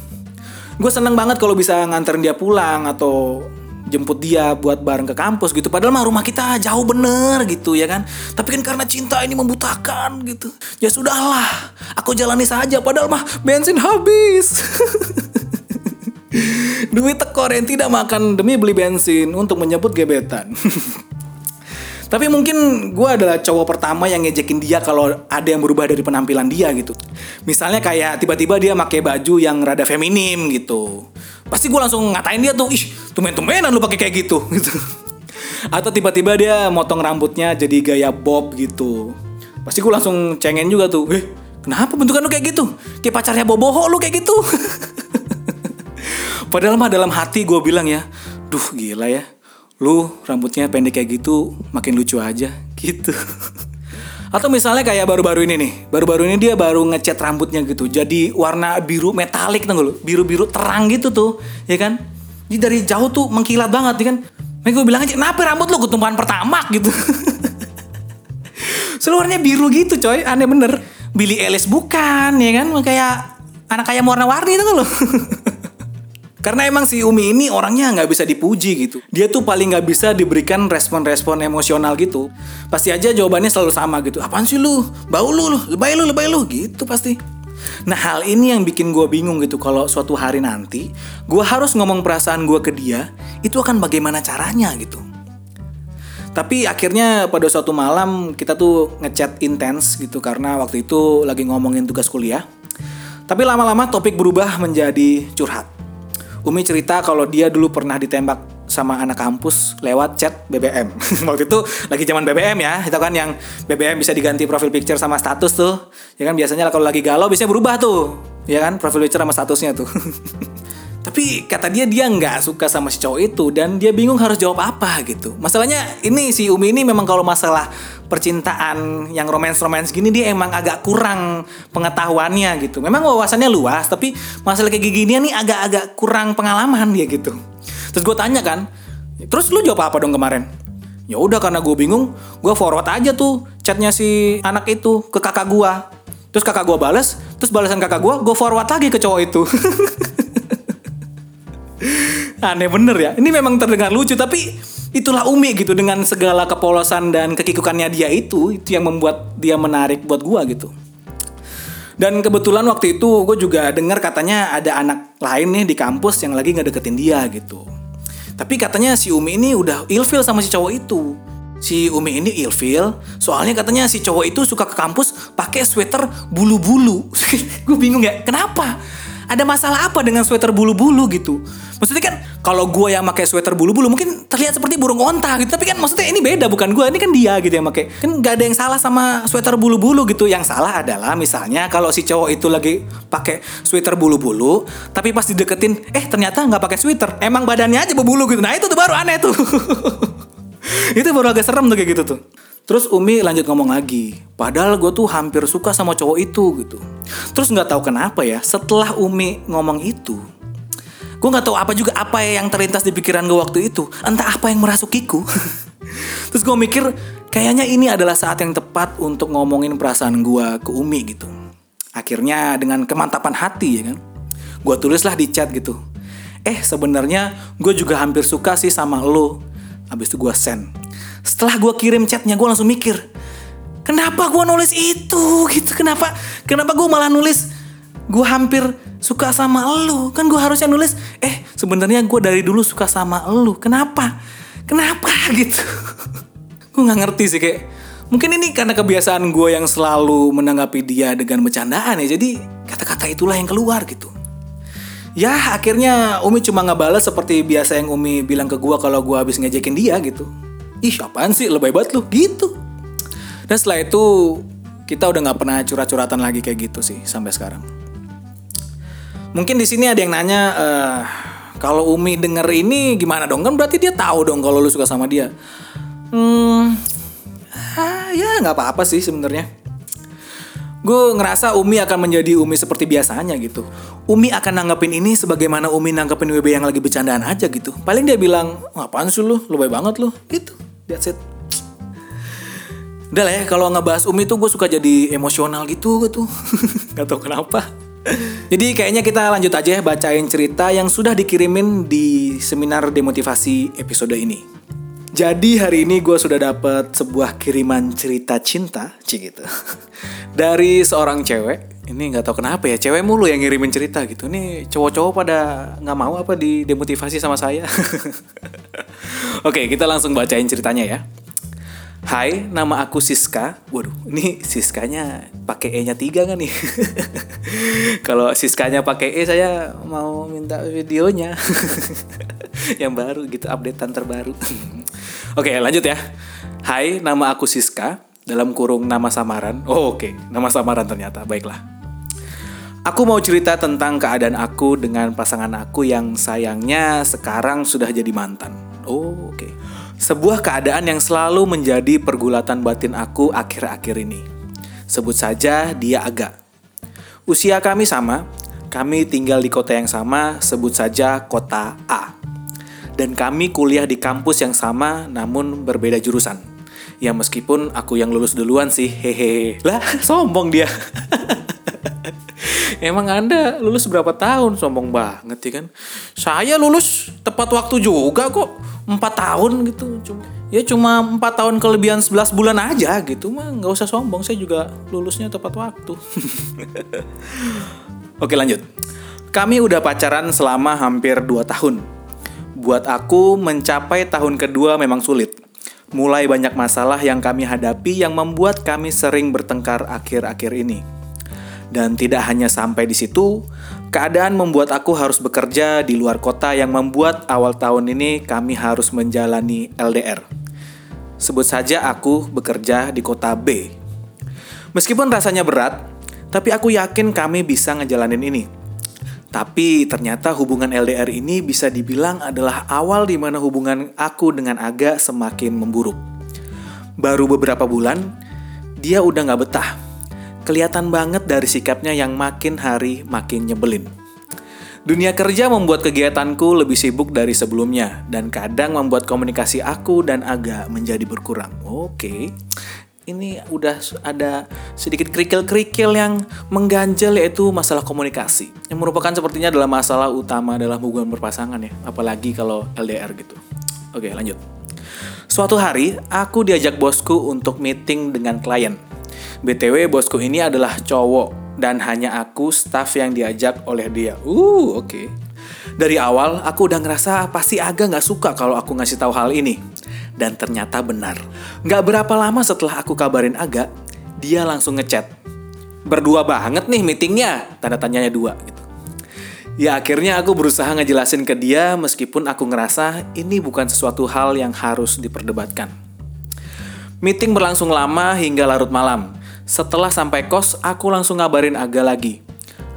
gue seneng banget kalau bisa nganterin dia pulang atau jemput dia buat bareng ke kampus gitu. Padahal mah rumah kita jauh bener gitu ya kan? Tapi kan karena cinta ini membutakan gitu. Ya sudahlah aku jalani saja. Padahal mah bensin habis. Duit tekor yang tidak makan demi beli bensin untuk menyebut gebetan Tapi mungkin gue adalah cowok pertama yang ngejekin dia kalau ada yang berubah dari penampilan dia gitu. Misalnya kayak tiba-tiba dia pakai baju yang rada feminim gitu. Pasti gue langsung ngatain dia tuh, ih tumen-tumenan lu pakai kayak gitu gitu. Atau tiba-tiba dia motong rambutnya jadi gaya bob gitu. Pasti gue langsung cengin juga tuh, eh kenapa bentukan lu kayak gitu? Kayak pacarnya boboho lu kayak gitu. Padahal mah dalam hati gue bilang ya, duh gila ya lu rambutnya pendek kayak gitu makin lucu aja gitu. Atau misalnya kayak baru-baru ini nih baru-baru ini dia baru ngecat rambutnya gitu jadi warna biru metalik tuh lu? Biru-biru terang gitu tuh ya kan? Jadi dari jauh tuh mengkilat banget ya kan? Mereka gue bilang aja kenapa rambut lu ketumpahan pertama? gitu. Seluruhnya biru gitu coy aneh bener. Billy Ellis bukan ya kan? Kayak anak kayak warna-warni itu loh Karena emang si Umi ini orangnya nggak bisa dipuji gitu. Dia tuh paling nggak bisa diberikan respon-respon emosional gitu. Pasti aja jawabannya selalu sama gitu. Apaan sih lu? Bau lu, lu. lebay lu, lebay lu. Gitu pasti. Nah hal ini yang bikin gue bingung gitu kalau suatu hari nanti gue harus ngomong perasaan gue ke dia itu akan bagaimana caranya gitu. Tapi akhirnya pada suatu malam kita tuh ngechat intens gitu karena waktu itu lagi ngomongin tugas kuliah. Tapi lama-lama topik berubah menjadi curhat. Umi cerita kalau dia dulu pernah ditembak sama anak kampus lewat chat BBM. Waktu itu lagi zaman BBM ya, itu kan yang BBM bisa diganti profil picture sama status tuh. Ya kan biasanya kalau lagi galau biasanya berubah tuh. Ya kan profil picture sama statusnya tuh. Tapi kata dia dia nggak suka sama si cowok itu dan dia bingung harus jawab apa gitu. Masalahnya ini si Umi ini memang kalau masalah percintaan yang romance-romance gini dia emang agak kurang pengetahuannya gitu. Memang wawasannya luas tapi masalah kayak gini nih agak-agak kurang pengalaman dia gitu. Terus gue tanya kan, terus lu jawab apa dong kemarin? Ya udah karena gue bingung, gue forward aja tuh chatnya si anak itu ke kakak gue. Terus kakak gue balas, terus balasan kakak gue, gue forward lagi ke cowok itu. Aneh bener ya. Ini memang terdengar lucu tapi itulah Umi gitu dengan segala kepolosan dan kekikukannya dia itu itu yang membuat dia menarik buat gua gitu. Dan kebetulan waktu itu gue juga dengar katanya ada anak lain nih di kampus yang lagi ngedeketin dia gitu. Tapi katanya si Umi ini udah ilfil sama si cowok itu. si Umi ini ilfil soalnya katanya si cowok itu suka ke kampus pakai sweater bulu-bulu gue bingung ya kenapa ada masalah apa dengan sweater bulu-bulu gitu? Maksudnya kan kalau gue yang pakai sweater bulu-bulu mungkin terlihat seperti burung onta gitu. Tapi kan maksudnya ini beda bukan gue ini kan dia gitu yang pakai. Kan gak ada yang salah sama sweater bulu-bulu gitu. Yang salah adalah misalnya kalau si cowok itu lagi pakai sweater bulu-bulu tapi pas dideketin eh ternyata nggak pakai sweater. Emang badannya aja berbulu gitu. Nah itu tuh baru aneh tuh. Itu baru agak serem tuh kayak gitu tuh Terus Umi lanjut ngomong lagi, padahal gue tuh hampir suka sama cowok itu gitu. Terus nggak tahu kenapa ya, setelah Umi ngomong itu, gue nggak tahu apa juga apa yang terlintas di pikiran gue waktu itu, entah apa yang merasukiku. Terus gue mikir, kayaknya ini adalah saat yang tepat untuk ngomongin perasaan gue ke Umi gitu. Akhirnya dengan kemantapan hati ya kan, gue tulislah di chat gitu. Eh sebenarnya gue juga hampir suka sih sama lo. Habis itu gue send setelah gue kirim chatnya gue langsung mikir kenapa gue nulis itu? Gitu kenapa kenapa gue malah nulis gue hampir suka sama lo kan gue harusnya nulis eh sebenarnya gue dari dulu suka sama lo kenapa? Kenapa? Gitu. Gue nggak ngerti sih kayak mungkin ini karena kebiasaan gue yang selalu menanggapi dia dengan bercandaan ya. Jadi kata-kata itulah yang keluar gitu. Ya akhirnya Umi cuma ngebales seperti biasa yang Umi bilang ke gue kalau gue habis ngejekin dia gitu ih apaan sih? Lebay banget lu. Gitu. Dan setelah itu kita udah nggak pernah curhat-curhatan lagi kayak gitu sih sampai sekarang. Mungkin di sini ada yang nanya uh, kalau Umi denger ini gimana dong? Kan berarti dia tahu dong kalau lu suka sama dia. Hmm ah, ya nggak apa-apa sih sebenarnya. Gue ngerasa Umi akan menjadi Umi seperti biasanya gitu. Umi akan nanggepin ini sebagaimana Umi nanggepin WB yang lagi bercandaan aja gitu. Paling dia bilang, ngapain sih lu, lebay banget lu, gitu. That's it. Udah lah ya, kalau ngebahas Umi tuh gue suka jadi emosional gitu gitu. Gak tau kenapa. Jadi kayaknya kita lanjut aja ya bacain cerita yang sudah dikirimin di seminar demotivasi episode ini. Jadi hari ini gue sudah dapat sebuah kiriman cerita cinta, cik gitu, dari seorang cewek. Ini nggak tahu kenapa ya, cewek mulu yang ngirimin cerita gitu. Nih cowok-cowok pada nggak mau apa di demotivasi sama saya. Oke, kita langsung bacain ceritanya ya. Hai, nama aku Siska. Waduh, ini Siskanya pakai E-nya tiga kan nih? Kalau Siskanya pakai E, saya mau minta videonya yang baru gitu, updatean terbaru. Oke, lanjut ya. Hai, nama aku Siska. Dalam kurung nama samaran. Oh, oke. Okay. Nama samaran ternyata. Baiklah. Aku mau cerita tentang keadaan aku dengan pasangan aku yang sayangnya sekarang sudah jadi mantan. Oh, oke. Okay. Sebuah keadaan yang selalu menjadi pergulatan batin aku akhir-akhir ini. Sebut saja dia agak. Usia kami sama, kami tinggal di kota yang sama, sebut saja kota A dan kami kuliah di kampus yang sama namun berbeda jurusan. Ya meskipun aku yang lulus duluan sih, hehehe. Lah, sombong dia. Emang Anda lulus berapa tahun? Sombong banget ya kan. Saya lulus tepat waktu juga kok. Empat tahun gitu. Cuma, ya cuma empat tahun kelebihan 11 bulan aja gitu. Mah nggak usah sombong. Saya juga lulusnya tepat waktu. Oke lanjut. Kami udah pacaran selama hampir 2 tahun Buat aku, mencapai tahun kedua memang sulit. Mulai banyak masalah yang kami hadapi yang membuat kami sering bertengkar akhir-akhir ini. Dan tidak hanya sampai di situ, keadaan membuat aku harus bekerja di luar kota yang membuat awal tahun ini kami harus menjalani LDR. Sebut saja aku bekerja di kota B. Meskipun rasanya berat, tapi aku yakin kami bisa ngejalanin ini. Tapi ternyata hubungan LDR ini bisa dibilang adalah awal di mana hubungan aku dengan Aga semakin memburuk. Baru beberapa bulan, dia udah gak betah. Kelihatan banget dari sikapnya yang makin hari makin nyebelin. Dunia kerja membuat kegiatanku lebih sibuk dari sebelumnya dan kadang membuat komunikasi aku dan Aga menjadi berkurang. Oke, ini udah ada sedikit kerikil-kerikil yang mengganjal yaitu masalah komunikasi yang merupakan sepertinya adalah masalah utama dalam hubungan berpasangan ya apalagi kalau LDR gitu oke lanjut suatu hari aku diajak bosku untuk meeting dengan klien btw bosku ini adalah cowok dan hanya aku staff yang diajak oleh dia uh oke okay. dari awal aku udah ngerasa pasti agak nggak suka kalau aku ngasih tahu hal ini Dan ternyata benar. Gak berapa lama setelah aku kabarin Aga, dia langsung ngechat. Berdua banget nih meetingnya, tanda tanyanya dua gitu. Ya akhirnya aku berusaha ngejelasin ke dia meskipun aku ngerasa ini bukan sesuatu hal yang harus diperdebatkan. Meeting berlangsung lama hingga larut malam. Setelah sampai kos, aku langsung ngabarin Aga lagi.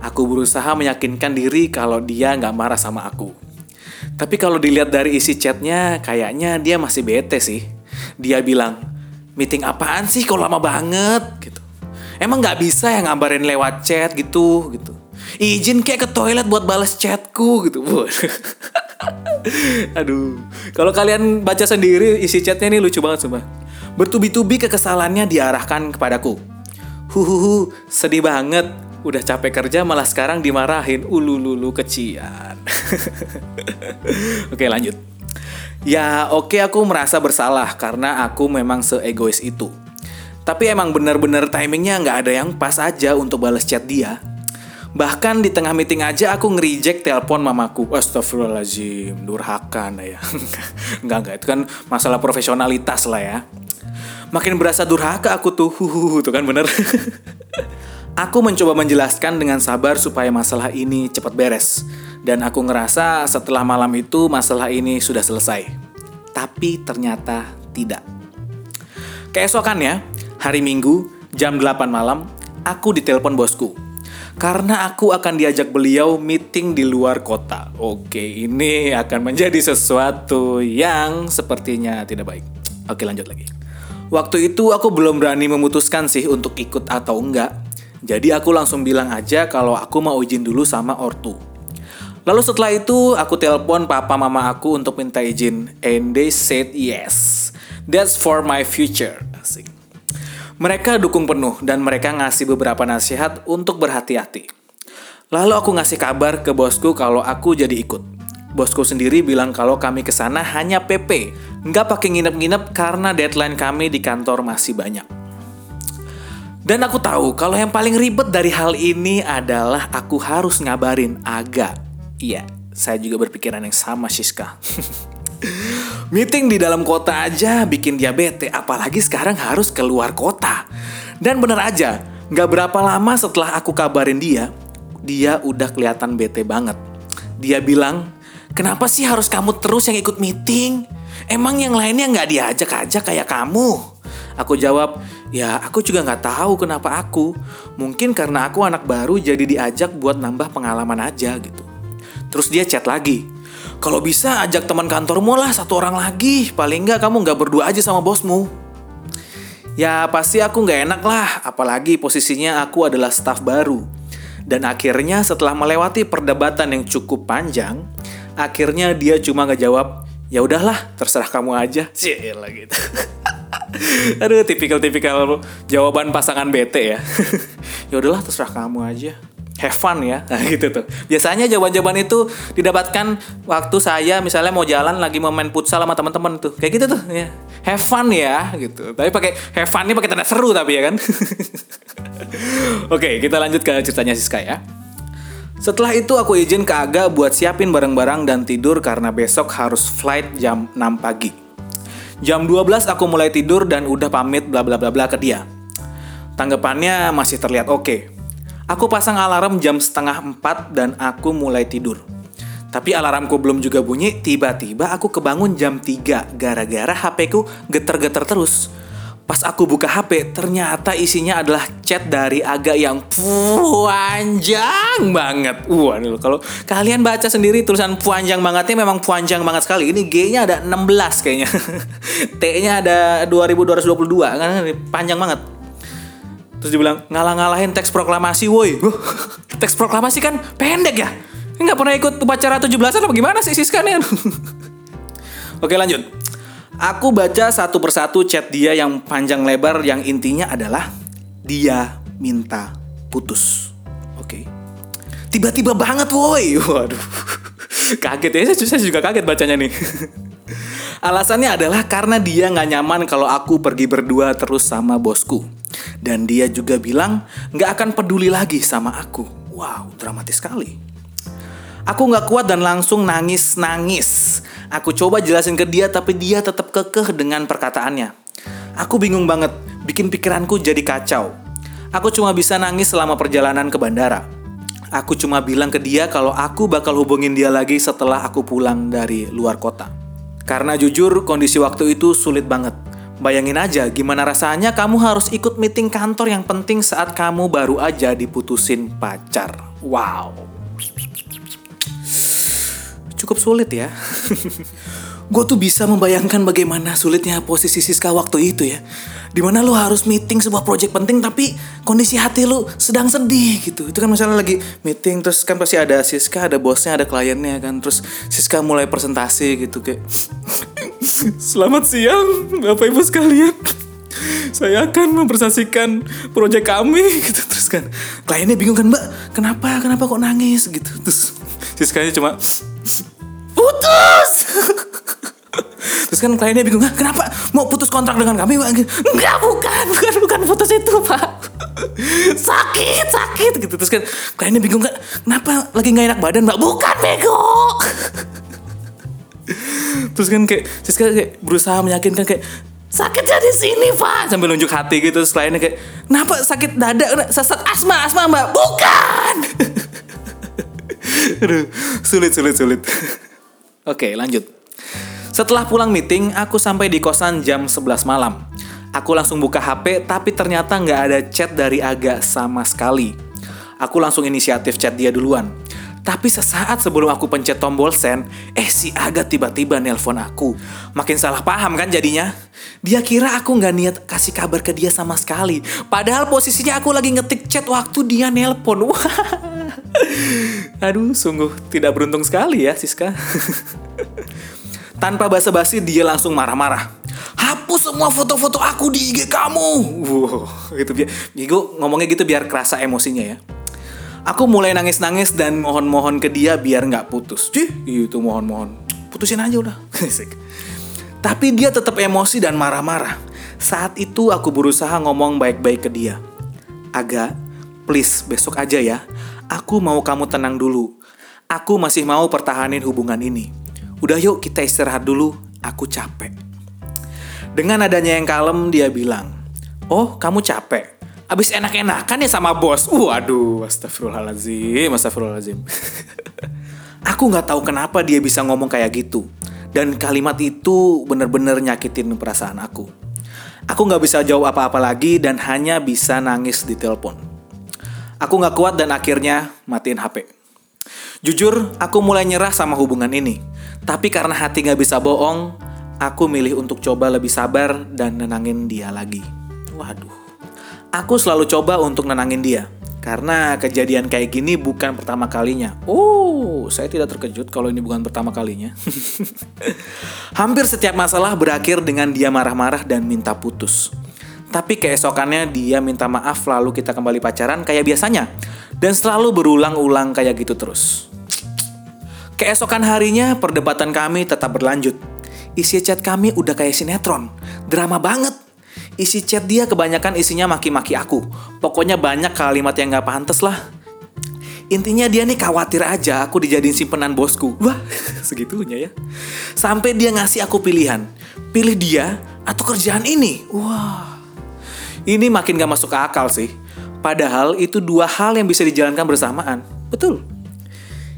Aku berusaha meyakinkan diri kalau dia nggak marah sama aku. Tapi kalau dilihat dari isi chatnya, kayaknya dia masih bete sih. Dia bilang, meeting apaan sih? Kok lama banget? Gitu. Emang nggak bisa ya ngabarin lewat chat gitu? Gitu. Izin kayak ke toilet buat balas chatku. Gitu. Aduh. Kalau kalian baca sendiri isi chatnya ini lucu banget sumpah. Bertubi-tubi kekesalannya diarahkan kepadaku huhuhu sedih banget. Udah capek kerja malah sekarang dimarahin ulululu kecian. Oke lanjut. Ya oke aku merasa bersalah karena aku memang seegois itu. Tapi emang bener-bener timingnya nggak ada yang pas aja untuk balas chat dia Bahkan di tengah meeting aja aku ngerijek telepon mamaku. Astagfirullahaladzim, durhaka nah ya. enggak, enggak, itu kan masalah profesionalitas lah ya. Makin berasa durhaka aku tuh, tuh kan bener. aku mencoba menjelaskan dengan sabar supaya masalah ini cepat beres. Dan aku ngerasa setelah malam itu masalah ini sudah selesai. Tapi ternyata tidak. Keesokannya, hari Minggu, jam 8 malam, aku ditelepon bosku karena aku akan diajak beliau meeting di luar kota. Oke, ini akan menjadi sesuatu yang sepertinya tidak baik. Oke, lanjut lagi. Waktu itu aku belum berani memutuskan sih untuk ikut atau enggak. Jadi aku langsung bilang aja kalau aku mau izin dulu sama ortu. Lalu setelah itu aku telepon papa mama aku untuk minta izin and they said yes. That's for my future. Asik. Mereka dukung penuh dan mereka ngasih beberapa nasihat untuk berhati-hati. Lalu aku ngasih kabar ke bosku kalau aku jadi ikut. Bosku sendiri bilang kalau kami ke sana hanya PP, nggak pakai nginep-nginep karena deadline kami di kantor masih banyak. Dan aku tahu kalau yang paling ribet dari hal ini adalah aku harus ngabarin Aga. Iya, saya juga berpikiran yang sama Siska. Meeting di dalam kota aja bikin dia bete, apalagi sekarang harus keluar kota. Dan bener aja, gak berapa lama setelah aku kabarin dia, dia udah kelihatan bete banget. Dia bilang, kenapa sih harus kamu terus yang ikut meeting? Emang yang lainnya gak diajak aja kayak kamu? Aku jawab, ya aku juga gak tahu kenapa aku. Mungkin karena aku anak baru jadi diajak buat nambah pengalaman aja gitu. Terus dia chat lagi, kalau bisa ajak teman kantormu lah satu orang lagi. Paling nggak kamu nggak berdua aja sama bosmu. Ya pasti aku nggak enak lah, apalagi posisinya aku adalah staff baru. Dan akhirnya setelah melewati perdebatan yang cukup panjang, akhirnya dia cuma ngejawab, ya udahlah terserah kamu aja. Cielah gitu. Aduh, tipikal-tipikal jawaban pasangan bete ya. ya udahlah terserah kamu aja have fun ya nah, gitu tuh biasanya jawaban-jawaban itu didapatkan waktu saya misalnya mau jalan lagi mau main futsal sama teman-teman tuh kayak gitu tuh ya have fun ya gitu tapi pakai have fun ini pakai tanda seru tapi ya kan oke kita lanjut ke ceritanya Siska ya setelah itu aku izin ke Aga buat siapin barang-barang dan tidur karena besok harus flight jam 6 pagi. Jam 12 aku mulai tidur dan udah pamit bla bla bla bla ke dia. Tanggapannya masih terlihat oke. Okay. Aku pasang alarm jam setengah empat dan aku mulai tidur. Tapi alarmku belum juga bunyi, tiba-tiba aku kebangun jam 3 gara-gara HP ku geter-geter terus. Pas aku buka HP, ternyata isinya adalah chat dari Aga yang panjang banget. Wah, nih kalau kalian baca sendiri tulisan panjang bangetnya memang panjang banget sekali. Ini G-nya ada 16 kayaknya. T-nya ada 2222, kan panjang banget. Terus dibilang ngalah-ngalahin teks proklamasi woi. teks proklamasi kan pendek ya. Nggak pernah ikut upacara 17-an apa gimana sih Siska nih? Oke lanjut. Aku baca satu persatu chat dia yang panjang lebar yang intinya adalah dia minta putus. Oke. Tiba-tiba banget woi. Waduh. Kaget ya, saya juga kaget bacanya nih. Alasannya adalah karena dia nggak nyaman kalau aku pergi berdua terus sama bosku. Dan dia juga bilang nggak akan peduli lagi sama aku. Wow, dramatis sekali. Aku nggak kuat dan langsung nangis-nangis. Aku coba jelasin ke dia tapi dia tetap kekeh dengan perkataannya. Aku bingung banget, bikin pikiranku jadi kacau. Aku cuma bisa nangis selama perjalanan ke bandara. Aku cuma bilang ke dia kalau aku bakal hubungin dia lagi setelah aku pulang dari luar kota. Karena jujur kondisi waktu itu sulit banget. Bayangin aja gimana rasanya kamu harus ikut meeting kantor yang penting saat kamu baru aja diputusin pacar. Wow. Cukup sulit ya. gue tuh bisa membayangkan bagaimana sulitnya posisi Siska waktu itu ya. Di mana lo harus meeting sebuah project penting tapi kondisi hati lo sedang sedih gitu. Itu kan misalnya lagi meeting terus kan pasti ada Siska, ada bosnya, ada kliennya kan. Terus Siska mulai presentasi gitu kayak Selamat siang Bapak Ibu sekalian. Saya akan mempresentasikan proyek kami gitu. Terus kan kliennya bingung kan mbak kenapa? Kenapa kok nangis? Gitu. Terus Siskanya cuma putus Terus kan kliennya bingung, kenapa mau putus kontrak dengan kami? Enggak, bukan, bukan, bukan putus itu, Pak. sakit, sakit gitu. Terus kan kliennya bingung, kenapa lagi nggak enak badan, Mbak? Bukan, bego. Terus kan kayak Siska kayak berusaha meyakinkan kayak sakitnya di sini pak sambil nunjuk hati gitu terus kliennya kayak kenapa sakit dada sesak asma asma mbak bukan aduh sulit sulit sulit oke lanjut setelah pulang meeting, aku sampai di kosan jam 11 malam. Aku langsung buka HP, tapi ternyata nggak ada chat dari Aga sama sekali. Aku langsung inisiatif chat dia duluan. Tapi sesaat sebelum aku pencet tombol send, eh si Aga tiba-tiba nelpon aku. Makin salah paham kan jadinya? Dia kira aku nggak niat kasih kabar ke dia sama sekali. Padahal posisinya aku lagi ngetik chat waktu dia nelpon. Wah. Aduh, sungguh tidak beruntung sekali ya Siska. Tanpa basa-basi dia langsung marah-marah. Hapus semua foto-foto aku di IG kamu. Wow, itu biar, Gigo ngomongnya gitu biar kerasa emosinya ya. Aku mulai nangis-nangis dan mohon-mohon ke dia biar nggak putus. Cih, itu mohon-mohon. Putusin aja udah. Tapi dia tetap emosi dan marah-marah. Saat itu aku berusaha ngomong baik-baik ke dia. Aga, please besok aja ya. Aku mau kamu tenang dulu. Aku masih mau pertahanin hubungan ini. Udah yuk kita istirahat dulu, aku capek. Dengan adanya yang kalem, dia bilang, Oh, kamu capek? Abis enak-enakan ya sama bos? Waduh, astagfirullahaladzim, astagfirullahaladzim. aku nggak tahu kenapa dia bisa ngomong kayak gitu. Dan kalimat itu bener-bener nyakitin perasaan aku. Aku nggak bisa jawab apa-apa lagi dan hanya bisa nangis di telepon. Aku nggak kuat dan akhirnya matiin HP. Jujur, aku mulai nyerah sama hubungan ini. Tapi karena hati gak bisa bohong, aku milih untuk coba lebih sabar dan nenangin dia lagi. Waduh. Aku selalu coba untuk nenangin dia. Karena kejadian kayak gini bukan pertama kalinya. Oh, saya tidak terkejut kalau ini bukan pertama kalinya. Hampir setiap masalah berakhir dengan dia marah-marah dan minta putus. Tapi keesokannya dia minta maaf lalu kita kembali pacaran kayak biasanya. Dan selalu berulang-ulang kayak gitu terus. Keesokan harinya perdebatan kami tetap berlanjut. Isi chat kami udah kayak sinetron, drama banget. Isi chat dia kebanyakan isinya maki-maki aku. Pokoknya banyak kalimat yang gak pantas lah. Intinya dia nih khawatir aja aku dijadiin simpenan bosku. Wah, segitunya ya. Sampai dia ngasih aku pilihan. Pilih dia atau kerjaan ini. Wah. Ini makin gak masuk akal sih. Padahal itu dua hal yang bisa dijalankan bersamaan. Betul.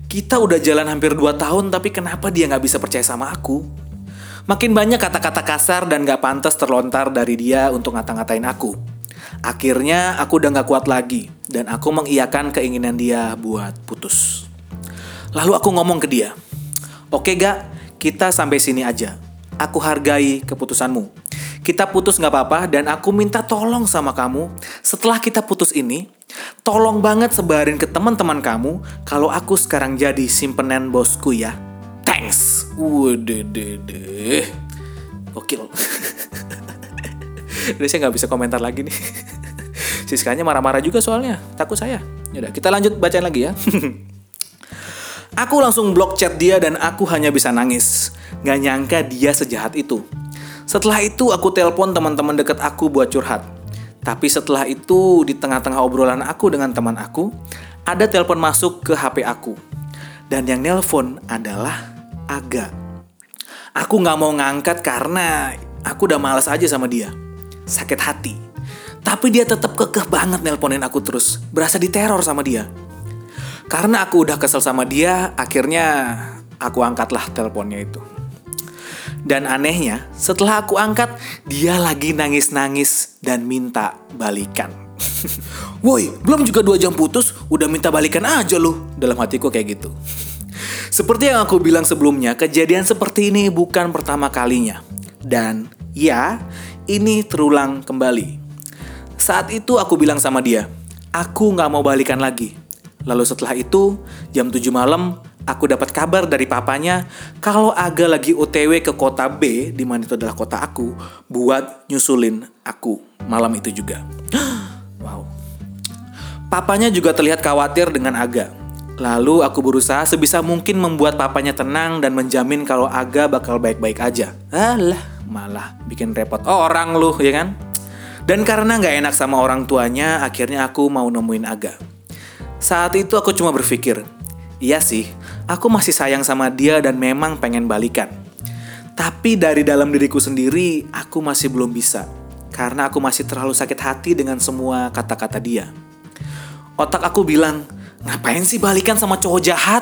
Kita udah jalan hampir 2 tahun tapi kenapa dia nggak bisa percaya sama aku? Makin banyak kata-kata kasar dan gak pantas terlontar dari dia untuk ngata-ngatain aku. Akhirnya aku udah gak kuat lagi dan aku mengiyakan keinginan dia buat putus. Lalu aku ngomong ke dia, Oke gak, kita sampai sini aja. Aku hargai keputusanmu. Kita putus gak apa-apa dan aku minta tolong sama kamu. Setelah kita putus ini, Tolong banget sebarin ke teman-teman kamu kalau aku sekarang jadi simpenan bosku ya. Thanks. Waduh deh. Gokil. Jadi saya nggak bisa komentar lagi nih. Siskanya marah-marah juga soalnya. Takut saya. Yaudah, kita lanjut bacain lagi ya. aku langsung blok chat dia dan aku hanya bisa nangis. Gak nyangka dia sejahat itu. Setelah itu aku telepon teman-teman deket aku buat curhat. Tapi setelah itu di tengah-tengah obrolan aku dengan teman aku, ada telepon masuk ke HP aku. Dan yang nelpon adalah Aga. Aku nggak mau ngangkat karena aku udah males aja sama dia. Sakit hati. Tapi dia tetap kekeh banget nelponin aku terus. Berasa diteror sama dia. Karena aku udah kesel sama dia, akhirnya aku angkatlah teleponnya itu. Dan anehnya, setelah aku angkat, dia lagi nangis-nangis dan minta balikan. Woi, belum juga dua jam putus, udah minta balikan aja lu. Dalam hatiku kayak gitu. Seperti yang aku bilang sebelumnya, kejadian seperti ini bukan pertama kalinya. Dan ya, ini terulang kembali. Saat itu aku bilang sama dia, aku gak mau balikan lagi. Lalu setelah itu, jam 7 malam, aku dapat kabar dari papanya kalau Aga lagi OTW ke kota B, di mana itu adalah kota aku, buat nyusulin aku malam itu juga. wow. Papanya juga terlihat khawatir dengan Aga. Lalu aku berusaha sebisa mungkin membuat papanya tenang dan menjamin kalau Aga bakal baik-baik aja. Alah, malah bikin repot orang lu, ya kan? Dan karena nggak enak sama orang tuanya, akhirnya aku mau nemuin Aga. Saat itu aku cuma berpikir, iya sih, Aku masih sayang sama dia dan memang pengen balikan. Tapi dari dalam diriku sendiri, aku masih belum bisa. Karena aku masih terlalu sakit hati dengan semua kata-kata dia. Otak aku bilang, ngapain sih balikan sama cowok jahat?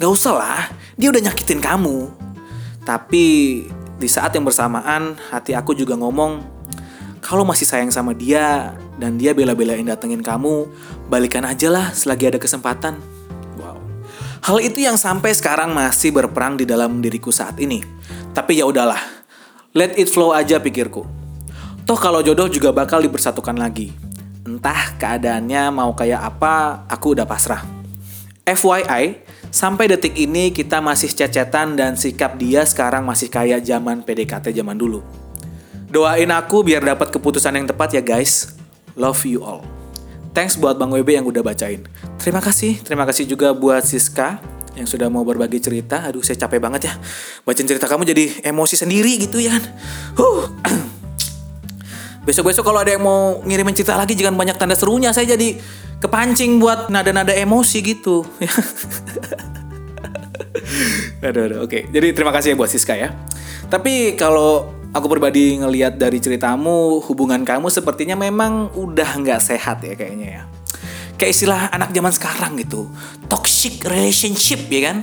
Gak usah lah, dia udah nyakitin kamu. Tapi di saat yang bersamaan, hati aku juga ngomong, kalau masih sayang sama dia dan dia bela-belain datengin kamu, balikan aja lah selagi ada kesempatan. Hal itu yang sampai sekarang masih berperang di dalam diriku saat ini. Tapi ya udahlah, let it flow aja pikirku. Toh kalau jodoh juga bakal dipersatukan lagi. Entah keadaannya mau kayak apa, aku udah pasrah. FYI, sampai detik ini kita masih cecetan dan sikap dia sekarang masih kayak zaman PDKT zaman dulu. Doain aku biar dapat keputusan yang tepat ya guys. Love you all. Thanks buat Bang WB yang udah bacain. Terima kasih, terima kasih juga buat Siska yang sudah mau berbagi cerita. Aduh, saya capek banget ya. Bacain cerita kamu jadi emosi sendiri gitu ya. Huh. Besok-besok kalau ada yang mau ngirimin cerita lagi jangan banyak tanda serunya. Saya jadi kepancing buat nada-nada emosi gitu. aduh, aduh, oke. Jadi terima kasih ya buat Siska ya. Tapi kalau aku pribadi ngelihat dari ceritamu, hubungan kamu sepertinya memang udah nggak sehat ya kayaknya ya. Kayak istilah anak zaman sekarang gitu, toxic relationship ya kan.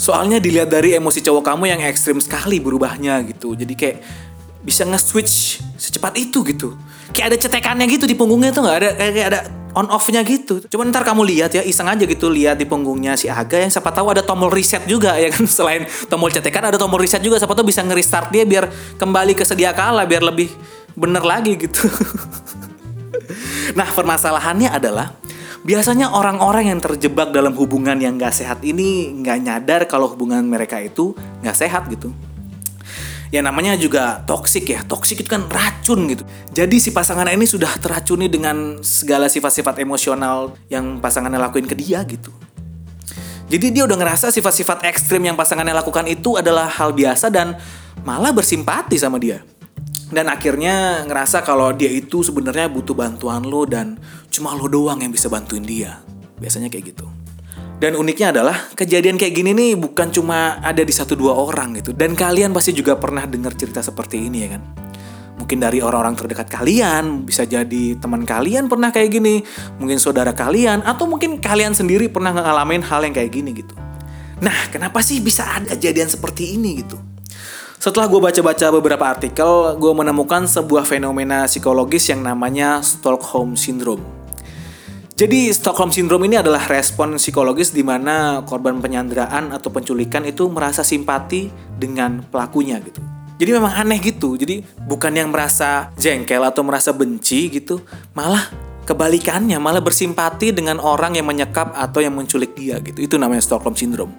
Soalnya dilihat dari emosi cowok kamu yang ekstrim sekali berubahnya gitu. Jadi kayak bisa nge-switch secepat itu gitu. Kayak ada cetekannya gitu di punggungnya tuh nggak ada kayak ada on off-nya gitu. Cuman ntar kamu lihat ya, iseng aja gitu lihat di punggungnya si Aga yang siapa tahu ada tombol reset juga ya kan. Selain tombol cetekan ada tombol reset juga siapa tahu bisa nge-restart dia biar kembali ke sedia kala biar lebih bener lagi gitu. nah, permasalahannya adalah biasanya orang-orang yang terjebak dalam hubungan yang gak sehat ini nggak nyadar kalau hubungan mereka itu nggak sehat gitu ya namanya juga toksik ya. Toksik itu kan racun gitu. Jadi si pasangan ini sudah teracuni dengan segala sifat-sifat emosional yang pasangannya lakuin ke dia gitu. Jadi dia udah ngerasa sifat-sifat ekstrim yang pasangannya lakukan itu adalah hal biasa dan malah bersimpati sama dia. Dan akhirnya ngerasa kalau dia itu sebenarnya butuh bantuan lo dan cuma lo doang yang bisa bantuin dia. Biasanya kayak gitu. Dan uniknya adalah kejadian kayak gini nih bukan cuma ada di satu dua orang gitu. Dan kalian pasti juga pernah dengar cerita seperti ini ya kan. Mungkin dari orang-orang terdekat kalian, bisa jadi teman kalian pernah kayak gini, mungkin saudara kalian, atau mungkin kalian sendiri pernah ngalamin hal yang kayak gini gitu. Nah, kenapa sih bisa ada kejadian seperti ini gitu? Setelah gue baca-baca beberapa artikel, gue menemukan sebuah fenomena psikologis yang namanya Stockholm Syndrome. Jadi Stockholm Syndrome ini adalah respon psikologis di mana korban penyanderaan atau penculikan itu merasa simpati dengan pelakunya gitu. Jadi memang aneh gitu. Jadi bukan yang merasa jengkel atau merasa benci gitu, malah kebalikannya, malah bersimpati dengan orang yang menyekap atau yang menculik dia gitu. Itu namanya Stockholm Syndrome.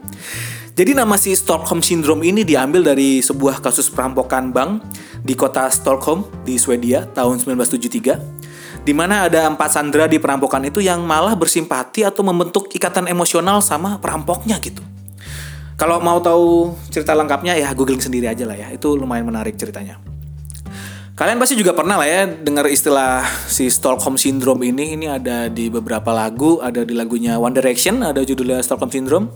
Jadi nama si Stockholm Syndrome ini diambil dari sebuah kasus perampokan bank di kota Stockholm di Swedia tahun 1973 di mana ada empat sandera di perampokan itu yang malah bersimpati atau membentuk ikatan emosional sama perampoknya gitu. Kalau mau tahu cerita lengkapnya ya googling sendiri aja lah ya, itu lumayan menarik ceritanya. Kalian pasti juga pernah lah ya dengar istilah si Stockholm Syndrome ini. Ini ada di beberapa lagu, ada di lagunya One Direction, ada judulnya Stockholm Syndrome.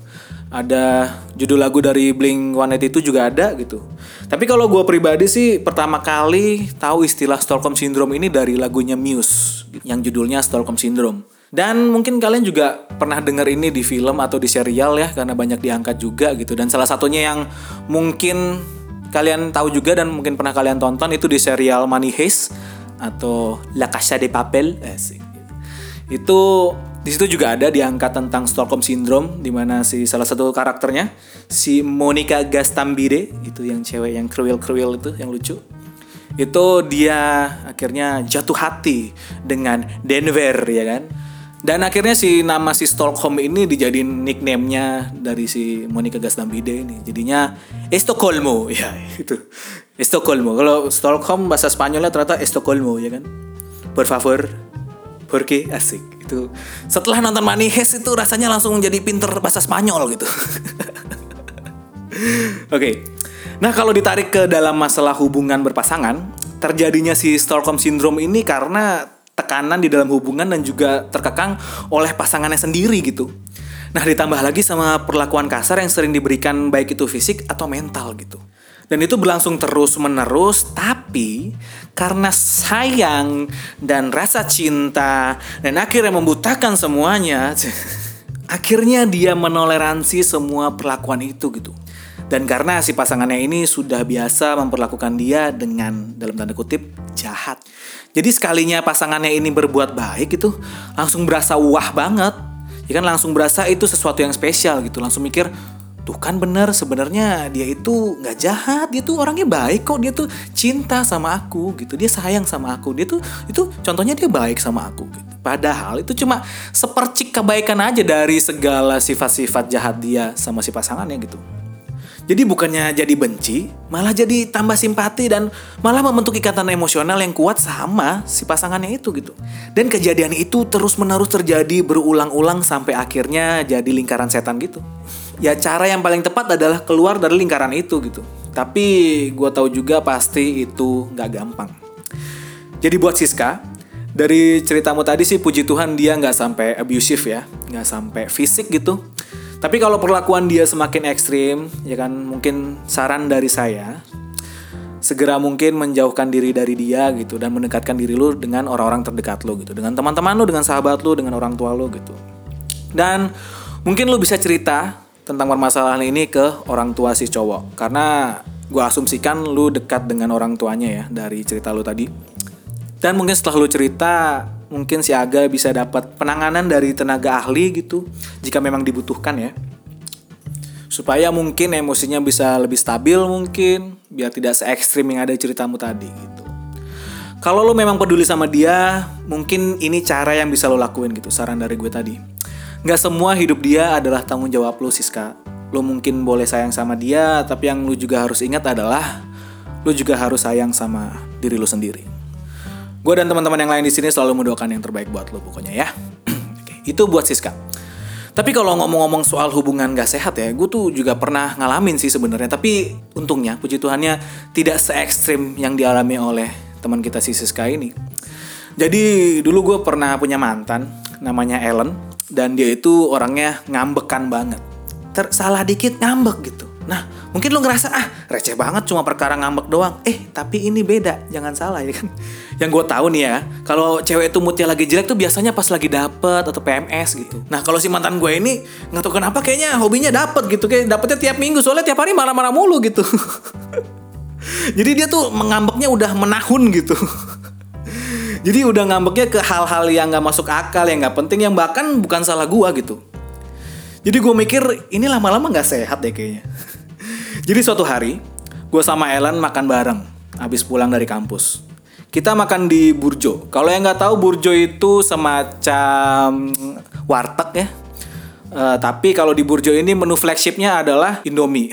Ada judul lagu dari Blink 182 juga ada gitu. Tapi kalau gue pribadi sih pertama kali tahu istilah Stockholm Syndrome ini dari lagunya Muse yang judulnya Stockholm Syndrome. Dan mungkin kalian juga pernah dengar ini di film atau di serial ya karena banyak diangkat juga gitu. Dan salah satunya yang mungkin kalian tahu juga dan mungkin pernah kalian tonton itu di serial Money Heist atau La Casa de Papel. Asik. Itu di situ juga ada diangkat tentang Stockholm Syndrome di mana si salah satu karakternya si Monica Gastambide itu yang cewek yang kriwil-kriwil itu yang lucu. Itu dia akhirnya jatuh hati dengan Denver ya kan dan akhirnya si nama si Stockholm ini dijadiin nickname-nya dari si Monica Gastambide ini. Jadinya Estocolmo ya itu. Estocolmo. Kalau Stockholm bahasa Spanyolnya ternyata Estocolmo ya kan. Por favor. Porque asik itu. Setelah nonton Money Heist itu rasanya langsung jadi pinter bahasa Spanyol gitu. Oke. Okay. Nah, kalau ditarik ke dalam masalah hubungan berpasangan, terjadinya si Stockholm Syndrome ini karena tekanan di dalam hubungan dan juga terkekang oleh pasangannya sendiri gitu. Nah ditambah lagi sama perlakuan kasar yang sering diberikan baik itu fisik atau mental gitu. Dan itu berlangsung terus menerus tapi karena sayang dan rasa cinta dan akhirnya membutakan semuanya akhirnya dia menoleransi semua perlakuan itu gitu. Dan karena si pasangannya ini sudah biasa memperlakukan dia dengan dalam tanda kutip jahat. Jadi sekalinya pasangannya ini berbuat baik itu langsung berasa wah banget. Ya kan langsung berasa itu sesuatu yang spesial gitu. Langsung mikir, tuh kan bener sebenarnya dia itu nggak jahat dia tuh orangnya baik kok dia tuh cinta sama aku gitu dia sayang sama aku dia tuh itu contohnya dia baik sama aku gitu padahal itu cuma sepercik kebaikan aja dari segala sifat-sifat jahat dia sama si pasangannya gitu jadi bukannya jadi benci, malah jadi tambah simpati dan malah membentuk ikatan emosional yang kuat sama si pasangannya itu gitu. Dan kejadian itu terus-menerus terjadi berulang-ulang sampai akhirnya jadi lingkaran setan gitu. Ya cara yang paling tepat adalah keluar dari lingkaran itu gitu. Tapi gue tahu juga pasti itu nggak gampang. Jadi buat Siska, dari ceritamu tadi sih puji Tuhan dia nggak sampai abusive ya, nggak sampai fisik gitu tapi kalau perlakuan dia semakin ekstrim, ya kan mungkin saran dari saya segera mungkin menjauhkan diri dari dia gitu dan mendekatkan diri lu dengan orang-orang terdekat lu gitu, dengan teman-teman lu, dengan sahabat lu, dengan orang tua lu gitu. Dan mungkin lu bisa cerita tentang permasalahan ini ke orang tua si cowok karena gue asumsikan lu dekat dengan orang tuanya ya dari cerita lu tadi. Dan mungkin setelah lu cerita mungkin si Aga bisa dapat penanganan dari tenaga ahli gitu jika memang dibutuhkan ya. Supaya mungkin emosinya bisa lebih stabil mungkin biar tidak se ekstrim yang ada ceritamu tadi gitu. Kalau lo memang peduli sama dia mungkin ini cara yang bisa lo lakuin gitu saran dari gue tadi. Nggak semua hidup dia adalah tanggung jawab lo Siska. Lo mungkin boleh sayang sama dia tapi yang lo juga harus ingat adalah lo juga harus sayang sama diri lo sendiri Gue dan teman-teman yang lain di sini selalu mendoakan yang terbaik buat lo pokoknya ya. Itu buat Siska. Tapi kalau ngomong-ngomong soal hubungan gak sehat ya, gue tuh juga pernah ngalamin sih sebenarnya. Tapi untungnya, puji Tuhannya, tidak se ekstrim yang dialami oleh teman kita si Siska ini. Jadi dulu gue pernah punya mantan, namanya Ellen. Dan dia itu orangnya ngambekan banget. Tersalah dikit ngambek gitu. Nah, mungkin lo ngerasa, ah receh banget cuma perkara ngambek doang. Eh, tapi ini beda, jangan salah ya kan yang gue tahu nih ya, kalau cewek itu moodnya lagi jelek tuh biasanya pas lagi dapet atau PMS gitu. Nah kalau si mantan gue ini nggak tahu kenapa kayaknya hobinya dapet gitu, kayak dapetnya tiap minggu soalnya tiap hari marah-marah mulu gitu. Jadi dia tuh mengambeknya udah menahun gitu. Jadi udah ngambeknya ke hal-hal yang nggak masuk akal, yang nggak penting, yang bahkan bukan salah gue gitu. Jadi gue mikir ini lama-lama nggak sehat deh kayaknya. Jadi suatu hari gue sama Ellen makan bareng abis pulang dari kampus kita makan di Burjo. Kalau yang nggak tahu Burjo itu semacam warteg ya. Uh, tapi kalau di Burjo ini menu flagshipnya adalah Indomie.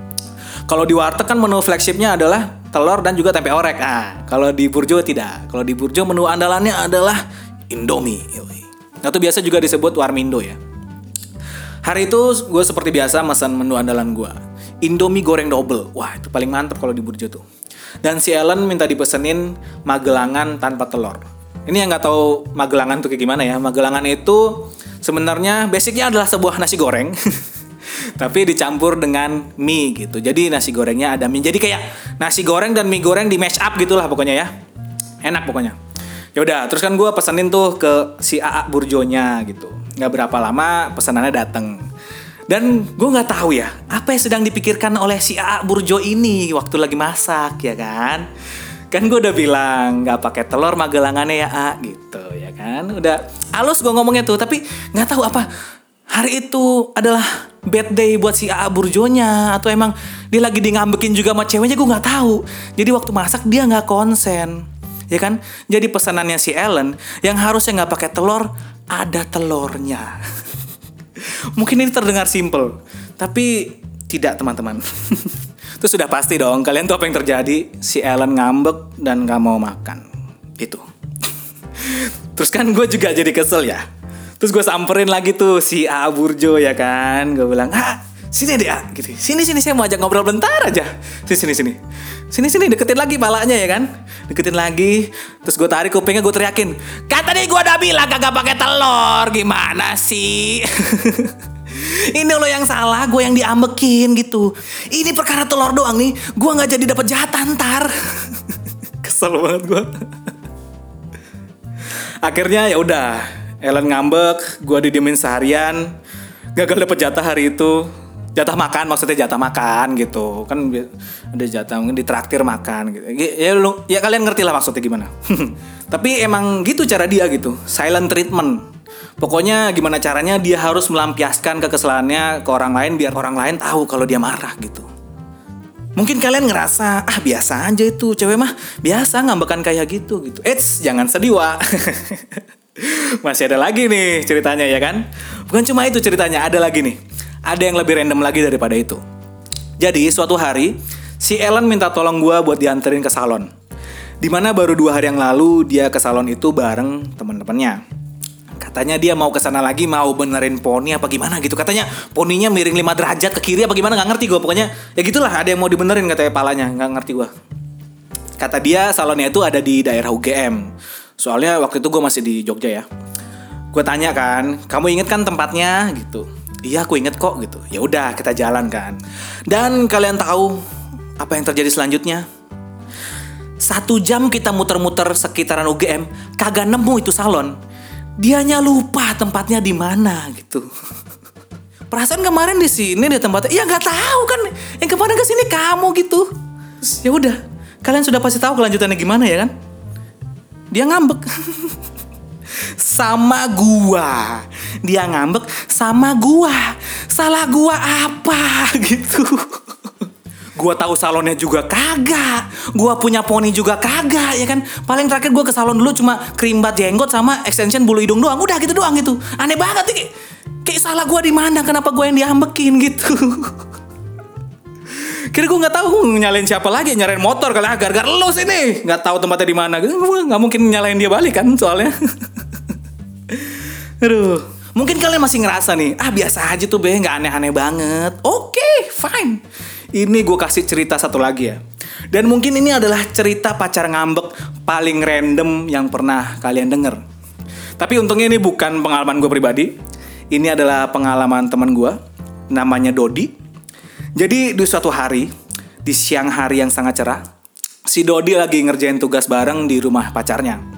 kalau di warteg kan menu flagshipnya adalah telur dan juga tempe orek. Ah, kalau di Burjo tidak. Kalau di Burjo menu andalannya adalah Indomie. Nah itu biasa juga disebut Warmindo ya. Hari itu gue seperti biasa pesan menu andalan gue. Indomie goreng double. Wah itu paling mantep kalau di Burjo tuh. Dan si Ellen minta dipesenin magelangan tanpa telur. Ini yang nggak tahu magelangan tuh kayak gimana ya. Magelangan itu sebenarnya basicnya adalah sebuah nasi goreng. tapi dicampur dengan mie gitu. Jadi nasi gorengnya ada mie. Jadi kayak nasi goreng dan mie goreng di mash up gitulah pokoknya ya. Enak pokoknya. Ya udah, terus kan gue pesenin tuh ke si AA Burjonya gitu. Gak berapa lama pesanannya dateng. Dan gue nggak tahu ya apa yang sedang dipikirkan oleh si AA Burjo ini waktu lagi masak ya kan. Kan gue udah bilang nggak pakai telur magelangannya ya A gitu ya kan. Udah halus gue ngomongnya tuh tapi nggak tahu apa hari itu adalah bad day buat si AA Burjonya atau emang dia lagi di ngambekin juga sama ceweknya gue nggak tahu. Jadi waktu masak dia nggak konsen ya kan? Jadi pesanannya si Ellen yang harusnya nggak pakai telur ada telurnya. Mungkin ini terdengar simple, tapi tidak teman-teman. Itu sudah pasti dong. Kalian tuh apa yang terjadi? Si Ellen ngambek dan nggak mau makan. Itu. Terus kan gue juga jadi kesel ya. Terus gue samperin lagi tuh si A Burjo ya kan. Gue bilang, ah sini deh A. Gitu. Sini sini saya mau ajak ngobrol bentar aja. Sini sini sini. Sini sini deketin lagi palanya ya kan. Deketin lagi. Terus gue tarik kupingnya gue teriakin. Kata nih gue udah bilang kagak pakai telur. Gimana sih? Ini lo yang salah, gue yang diambekin gitu. Ini perkara telur doang nih, gue nggak jadi dapat jatah ntar. Kesel banget gue. Akhirnya ya udah, Ellen ngambek, gue didiemin seharian, gagal dapet jatah hari itu. Jatah makan maksudnya jatah makan gitu kan ada jatah mungkin ditraktir makan gitu ya lu ya kalian ngerti lah maksudnya gimana tapi emang gitu cara dia gitu silent treatment pokoknya gimana caranya dia harus melampiaskan kekesalannya ke orang lain biar orang lain tahu kalau dia marah gitu Mungkin kalian ngerasa, ah biasa aja itu, cewek mah biasa ngambekan kayak gitu gitu. Eits, jangan sedih wa. Masih ada lagi nih ceritanya ya kan? Bukan cuma itu ceritanya, ada lagi nih. Ada yang lebih random lagi daripada itu. Jadi suatu hari, si Ellen minta tolong gue buat dianterin ke salon. Di mana baru dua hari yang lalu dia ke salon itu bareng teman-temannya. Katanya dia mau ke sana lagi mau benerin poni apa gimana gitu. Katanya poninya miring 5 derajat ke kiri apa gimana nggak ngerti gue. Pokoknya ya gitulah ada yang mau dibenerin katanya palanya nggak ngerti gue. Kata dia salonnya itu ada di daerah UGM. Soalnya waktu itu gue masih di Jogja ya. Gue tanya kan, kamu inget kan tempatnya gitu. Iya aku inget kok gitu. Ya udah kita jalan kan. Dan kalian tahu apa yang terjadi selanjutnya? Satu jam kita muter-muter sekitaran UGM, kagak nemu itu salon dianya lupa tempatnya di mana gitu. Perasaan kemarin di sini di tempatnya, ya nggak tahu kan. Yang kemarin ke sini kamu gitu. Ya udah, kalian sudah pasti tahu kelanjutannya gimana ya kan? Dia ngambek. sama gua. Dia ngambek sama gua. Salah gua apa gitu. Gua tahu salonnya juga kagak. Gua punya poni juga kagak ya kan. Paling terakhir gua ke salon dulu cuma krimbat jenggot sama extension bulu hidung doang. Udah gitu doang gitu. Aneh banget nih. Kayak salah gua di mana? Kenapa gua yang diambekin gitu. Kira gue nggak tahu nyalain siapa lagi nyalain motor kali agar ah, gara lo sini nggak tahu tempatnya di mana gitu nggak mungkin nyalain dia balik kan soalnya aduh mungkin kalian masih ngerasa nih ah biasa aja tuh be nggak aneh-aneh banget oke okay, fine ini gue kasih cerita satu lagi ya. Dan mungkin ini adalah cerita pacar ngambek paling random yang pernah kalian denger. Tapi untungnya ini bukan pengalaman gue pribadi. Ini adalah pengalaman teman gue. Namanya Dodi. Jadi di suatu hari, di siang hari yang sangat cerah, si Dodi lagi ngerjain tugas bareng di rumah pacarnya.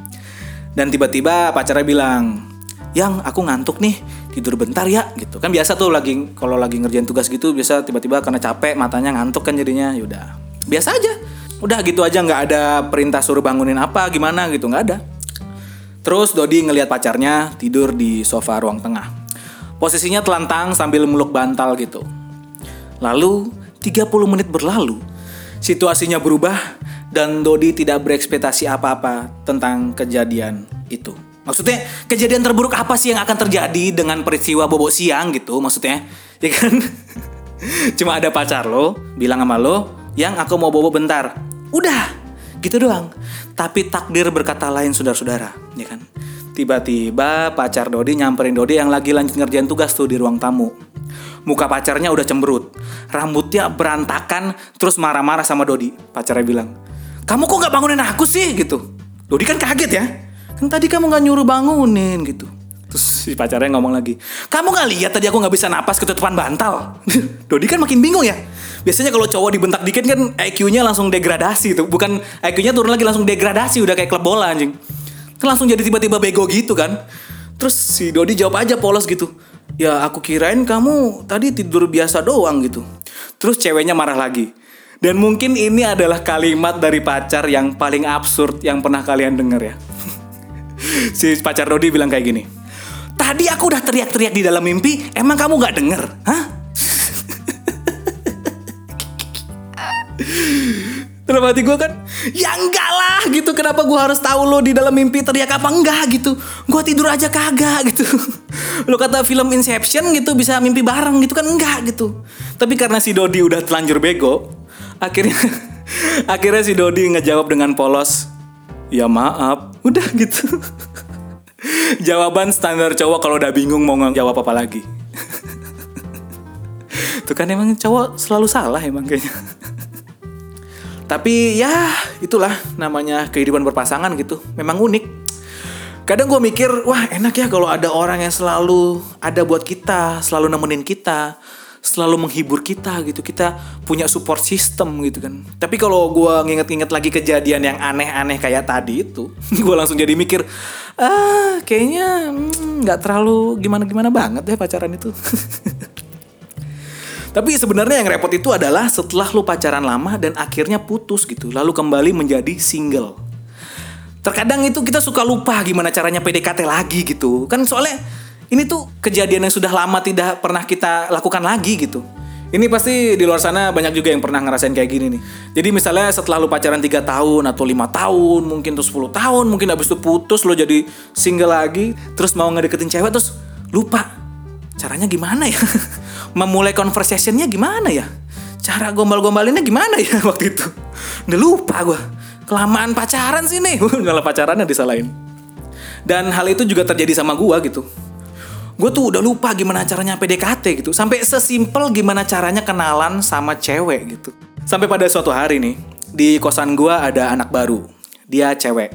Dan tiba-tiba pacarnya bilang, Yang aku ngantuk nih, tidur bentar ya gitu. Kan biasa tuh lagi kalau lagi ngerjain tugas gitu biasa tiba-tiba karena capek matanya ngantuk kan jadinya yaudah biasa aja. Udah gitu aja nggak ada perintah suruh bangunin apa gimana gitu nggak ada. Terus Dodi ngelihat pacarnya tidur di sofa ruang tengah. Posisinya telantang sambil meluk bantal gitu. Lalu 30 menit berlalu situasinya berubah dan Dodi tidak berekspektasi apa-apa tentang kejadian itu Maksudnya kejadian terburuk apa sih yang akan terjadi dengan peristiwa bobo siang gitu maksudnya? Ya kan? Cuma ada pacar lo bilang sama lo yang aku mau bobo bentar. Udah, gitu doang. Tapi takdir berkata lain saudara-saudara, ya kan? Tiba-tiba pacar Dodi nyamperin Dodi yang lagi lanjut ngerjain tugas tuh di ruang tamu. Muka pacarnya udah cemberut, rambutnya berantakan, terus marah-marah sama Dodi. Pacarnya bilang, kamu kok nggak bangunin aku sih gitu. Dodi kan kaget ya. Kan tadi kamu nggak nyuruh bangunin gitu. Terus si pacarnya ngomong lagi, kamu nggak lihat tadi aku nggak bisa napas ketutupan bantal. Dodi kan makin bingung ya. Biasanya kalau cowok dibentak dikit kan IQ-nya langsung degradasi tuh. Bukan IQ-nya turun lagi langsung degradasi udah kayak klub bola anjing. Kan langsung jadi tiba-tiba bego gitu kan. Terus si Dodi jawab aja polos gitu. Ya aku kirain kamu tadi tidur biasa doang gitu. Terus ceweknya marah lagi. Dan mungkin ini adalah kalimat dari pacar yang paling absurd yang pernah kalian denger ya. si pacar Dodi bilang kayak gini. Tadi aku udah teriak-teriak di dalam mimpi, emang kamu gak denger? Hah? Dalam hati gue kan, ya enggak lah gitu. Kenapa gue harus tahu lo di dalam mimpi teriak apa enggak gitu? Gue tidur aja kagak gitu. Lo kata film Inception gitu bisa mimpi bareng gitu kan enggak gitu. Tapi karena si Dodi udah telanjur bego, akhirnya akhirnya si Dodi ngejawab dengan polos, ya maaf, udah gitu. Jawaban standar cowok kalau udah bingung mau jawab apa lagi. Tuh kan emang cowok selalu salah emang kayaknya. Tapi ya itulah namanya kehidupan berpasangan gitu. Memang unik. Kadang gue mikir, wah enak ya kalau ada orang yang selalu ada buat kita, selalu nemenin kita, selalu menghibur kita gitu. Kita punya support system gitu kan. Tapi kalau gue nginget-nginget lagi kejadian yang aneh-aneh kayak tadi itu, gue langsung jadi mikir, ah kayaknya nggak hmm, terlalu gimana-gimana banget deh pacaran itu. Tapi sebenarnya yang repot itu adalah setelah lu pacaran lama dan akhirnya putus gitu, lalu kembali menjadi single. Terkadang itu kita suka lupa gimana caranya PDKT lagi gitu. Kan soalnya ini tuh kejadian yang sudah lama tidak pernah kita lakukan lagi gitu. Ini pasti di luar sana banyak juga yang pernah ngerasain kayak gini nih. Jadi misalnya setelah lu pacaran 3 tahun atau lima tahun, mungkin terus 10 tahun, mungkin habis itu putus lo jadi single lagi, terus mau ngedeketin cewek terus lupa. Caranya gimana ya? Memulai conversationnya gimana ya? Cara gombal-gombalinnya gimana ya waktu itu? Udah lupa gue. Kelamaan pacaran sih nih. Malah pacarannya disalahin. Dan hal itu juga terjadi sama gue gitu gue tuh udah lupa gimana caranya PDKT gitu. Sampai sesimpel gimana caranya kenalan sama cewek gitu. Sampai pada suatu hari nih, di kosan gue ada anak baru. Dia cewek.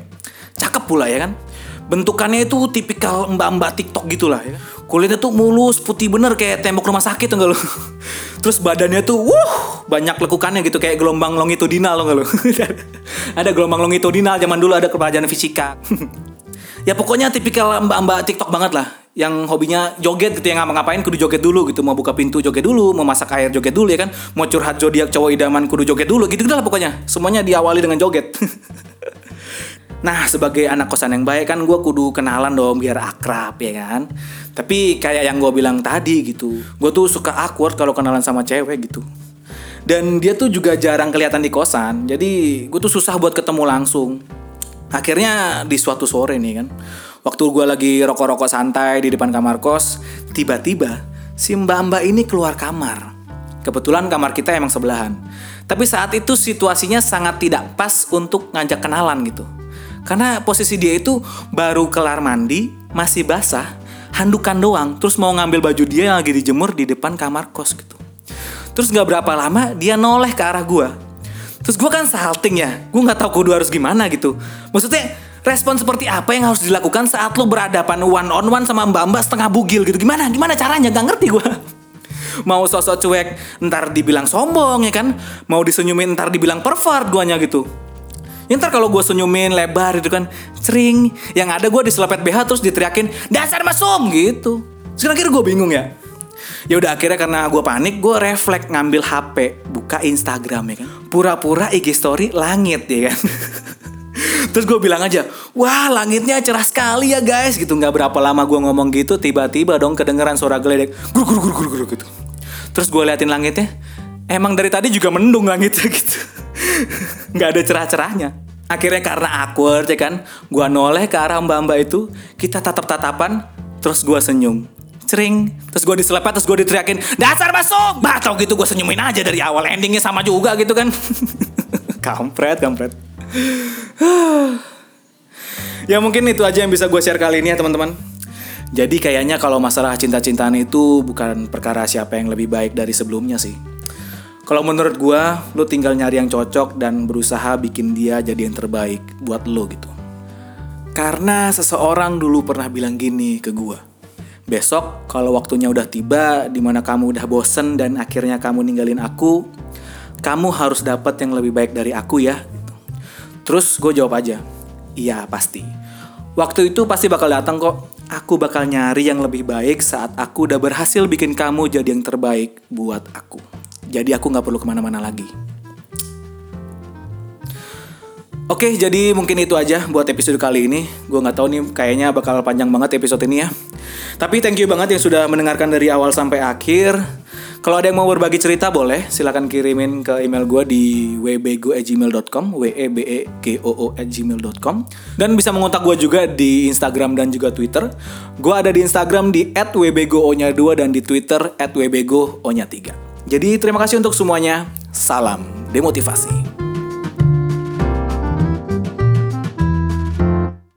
Cakep pula ya kan. Bentukannya itu tipikal mbak-mbak TikTok gitu lah ya. Kulitnya tuh mulus, putih bener kayak tembok rumah sakit enggak lo. Terus badannya tuh wuh, banyak lekukannya gitu kayak gelombang longitudinal lo enggak lo. ada gelombang longitudinal zaman dulu ada pelajaran fisika. ya pokoknya tipikal mbak-mbak TikTok banget lah yang hobinya joget gitu yang ngapa-ngapain kudu joget dulu gitu. Mau buka pintu joget dulu mau masak air joget dulu ya kan. Mau curhat zodiak cowok idaman kudu joget dulu gitu lah pokoknya. Semuanya diawali dengan joget. Nah sebagai anak kosan yang baik kan gue kudu kenalan dong biar akrab ya kan. Tapi kayak yang gue bilang tadi gitu gue tuh suka awkward kalau kenalan sama cewek gitu. Dan dia tuh juga jarang kelihatan di kosan jadi gue tuh susah buat ketemu langsung akhirnya di suatu sore nih kan Waktu gue lagi rokok-rokok santai di depan kamar kos, tiba-tiba si mbak-mbak ini keluar kamar. Kebetulan kamar kita emang sebelahan. Tapi saat itu situasinya sangat tidak pas untuk ngajak kenalan gitu. Karena posisi dia itu baru kelar mandi, masih basah, handukan doang, terus mau ngambil baju dia yang lagi dijemur di depan kamar kos gitu. Terus gak berapa lama dia noleh ke arah gue. Terus gue kan salting ya, gue gak tahu kudu harus gimana gitu. Maksudnya respon seperti apa yang harus dilakukan saat lo berhadapan one on one sama mbak-mbak setengah bugil gitu. Gimana? Gimana caranya? Gak ngerti gue. Mau sosok cuek ntar dibilang sombong ya kan. Mau disenyumin ntar dibilang pervert duanya gitu. Ya ntar kalau gue senyumin lebar gitu kan. Sering. Yang ada gue diselepet BH terus diteriakin. Dasar mesum gitu. Sekarang kira gue bingung ya. Ya udah akhirnya karena gue panik, gue refleks ngambil HP, buka Instagram ya kan. Pura-pura IG story langit ya kan. Terus gue bilang aja, wah langitnya cerah sekali ya guys gitu. Nggak berapa lama gue ngomong gitu, tiba-tiba dong kedengeran suara geledek, guru guru guru guru gitu. Terus gue liatin langitnya, emang dari tadi juga mendung langitnya gitu. Nggak ada cerah-cerahnya. Akhirnya karena awkward ya kan, gue noleh ke arah mbak-mbak itu, kita tatap-tatapan, terus gue senyum. Cering, terus gue diselepet, terus gue diteriakin, dasar masuk! Bah, tau gitu gue senyumin aja dari awal, endingnya sama juga gitu kan. kampret, kampret. ya mungkin itu aja yang bisa gue share kali ini ya teman-teman. Jadi kayaknya kalau masalah cinta-cintaan itu bukan perkara siapa yang lebih baik dari sebelumnya sih. Kalau menurut gue, lo tinggal nyari yang cocok dan berusaha bikin dia jadi yang terbaik buat lo gitu. Karena seseorang dulu pernah bilang gini ke gue. Besok kalau waktunya udah tiba, di mana kamu udah bosen dan akhirnya kamu ninggalin aku, kamu harus dapat yang lebih baik dari aku ya. Gitu. Terus gue jawab aja, iya pasti. Waktu itu pasti bakal datang kok. Aku bakal nyari yang lebih baik saat aku udah berhasil bikin kamu jadi yang terbaik buat aku. Jadi aku nggak perlu ke mana-mana lagi. Oke, jadi mungkin itu aja buat episode kali ini. Gue nggak tahu nih, kayaknya bakal panjang banget episode ini ya. Tapi thank you banget yang sudah mendengarkan dari awal sampai akhir. Kalau ada yang mau berbagi cerita boleh, silahkan kirimin ke email gue di webego@gmail.com, w e b e g o o gmail.com. Dan bisa mengontak gue juga di Instagram dan juga Twitter. Gue ada di Instagram di @wbego-2 dan di Twitter @wbego-3. Jadi terima kasih untuk semuanya. Salam demotivasi.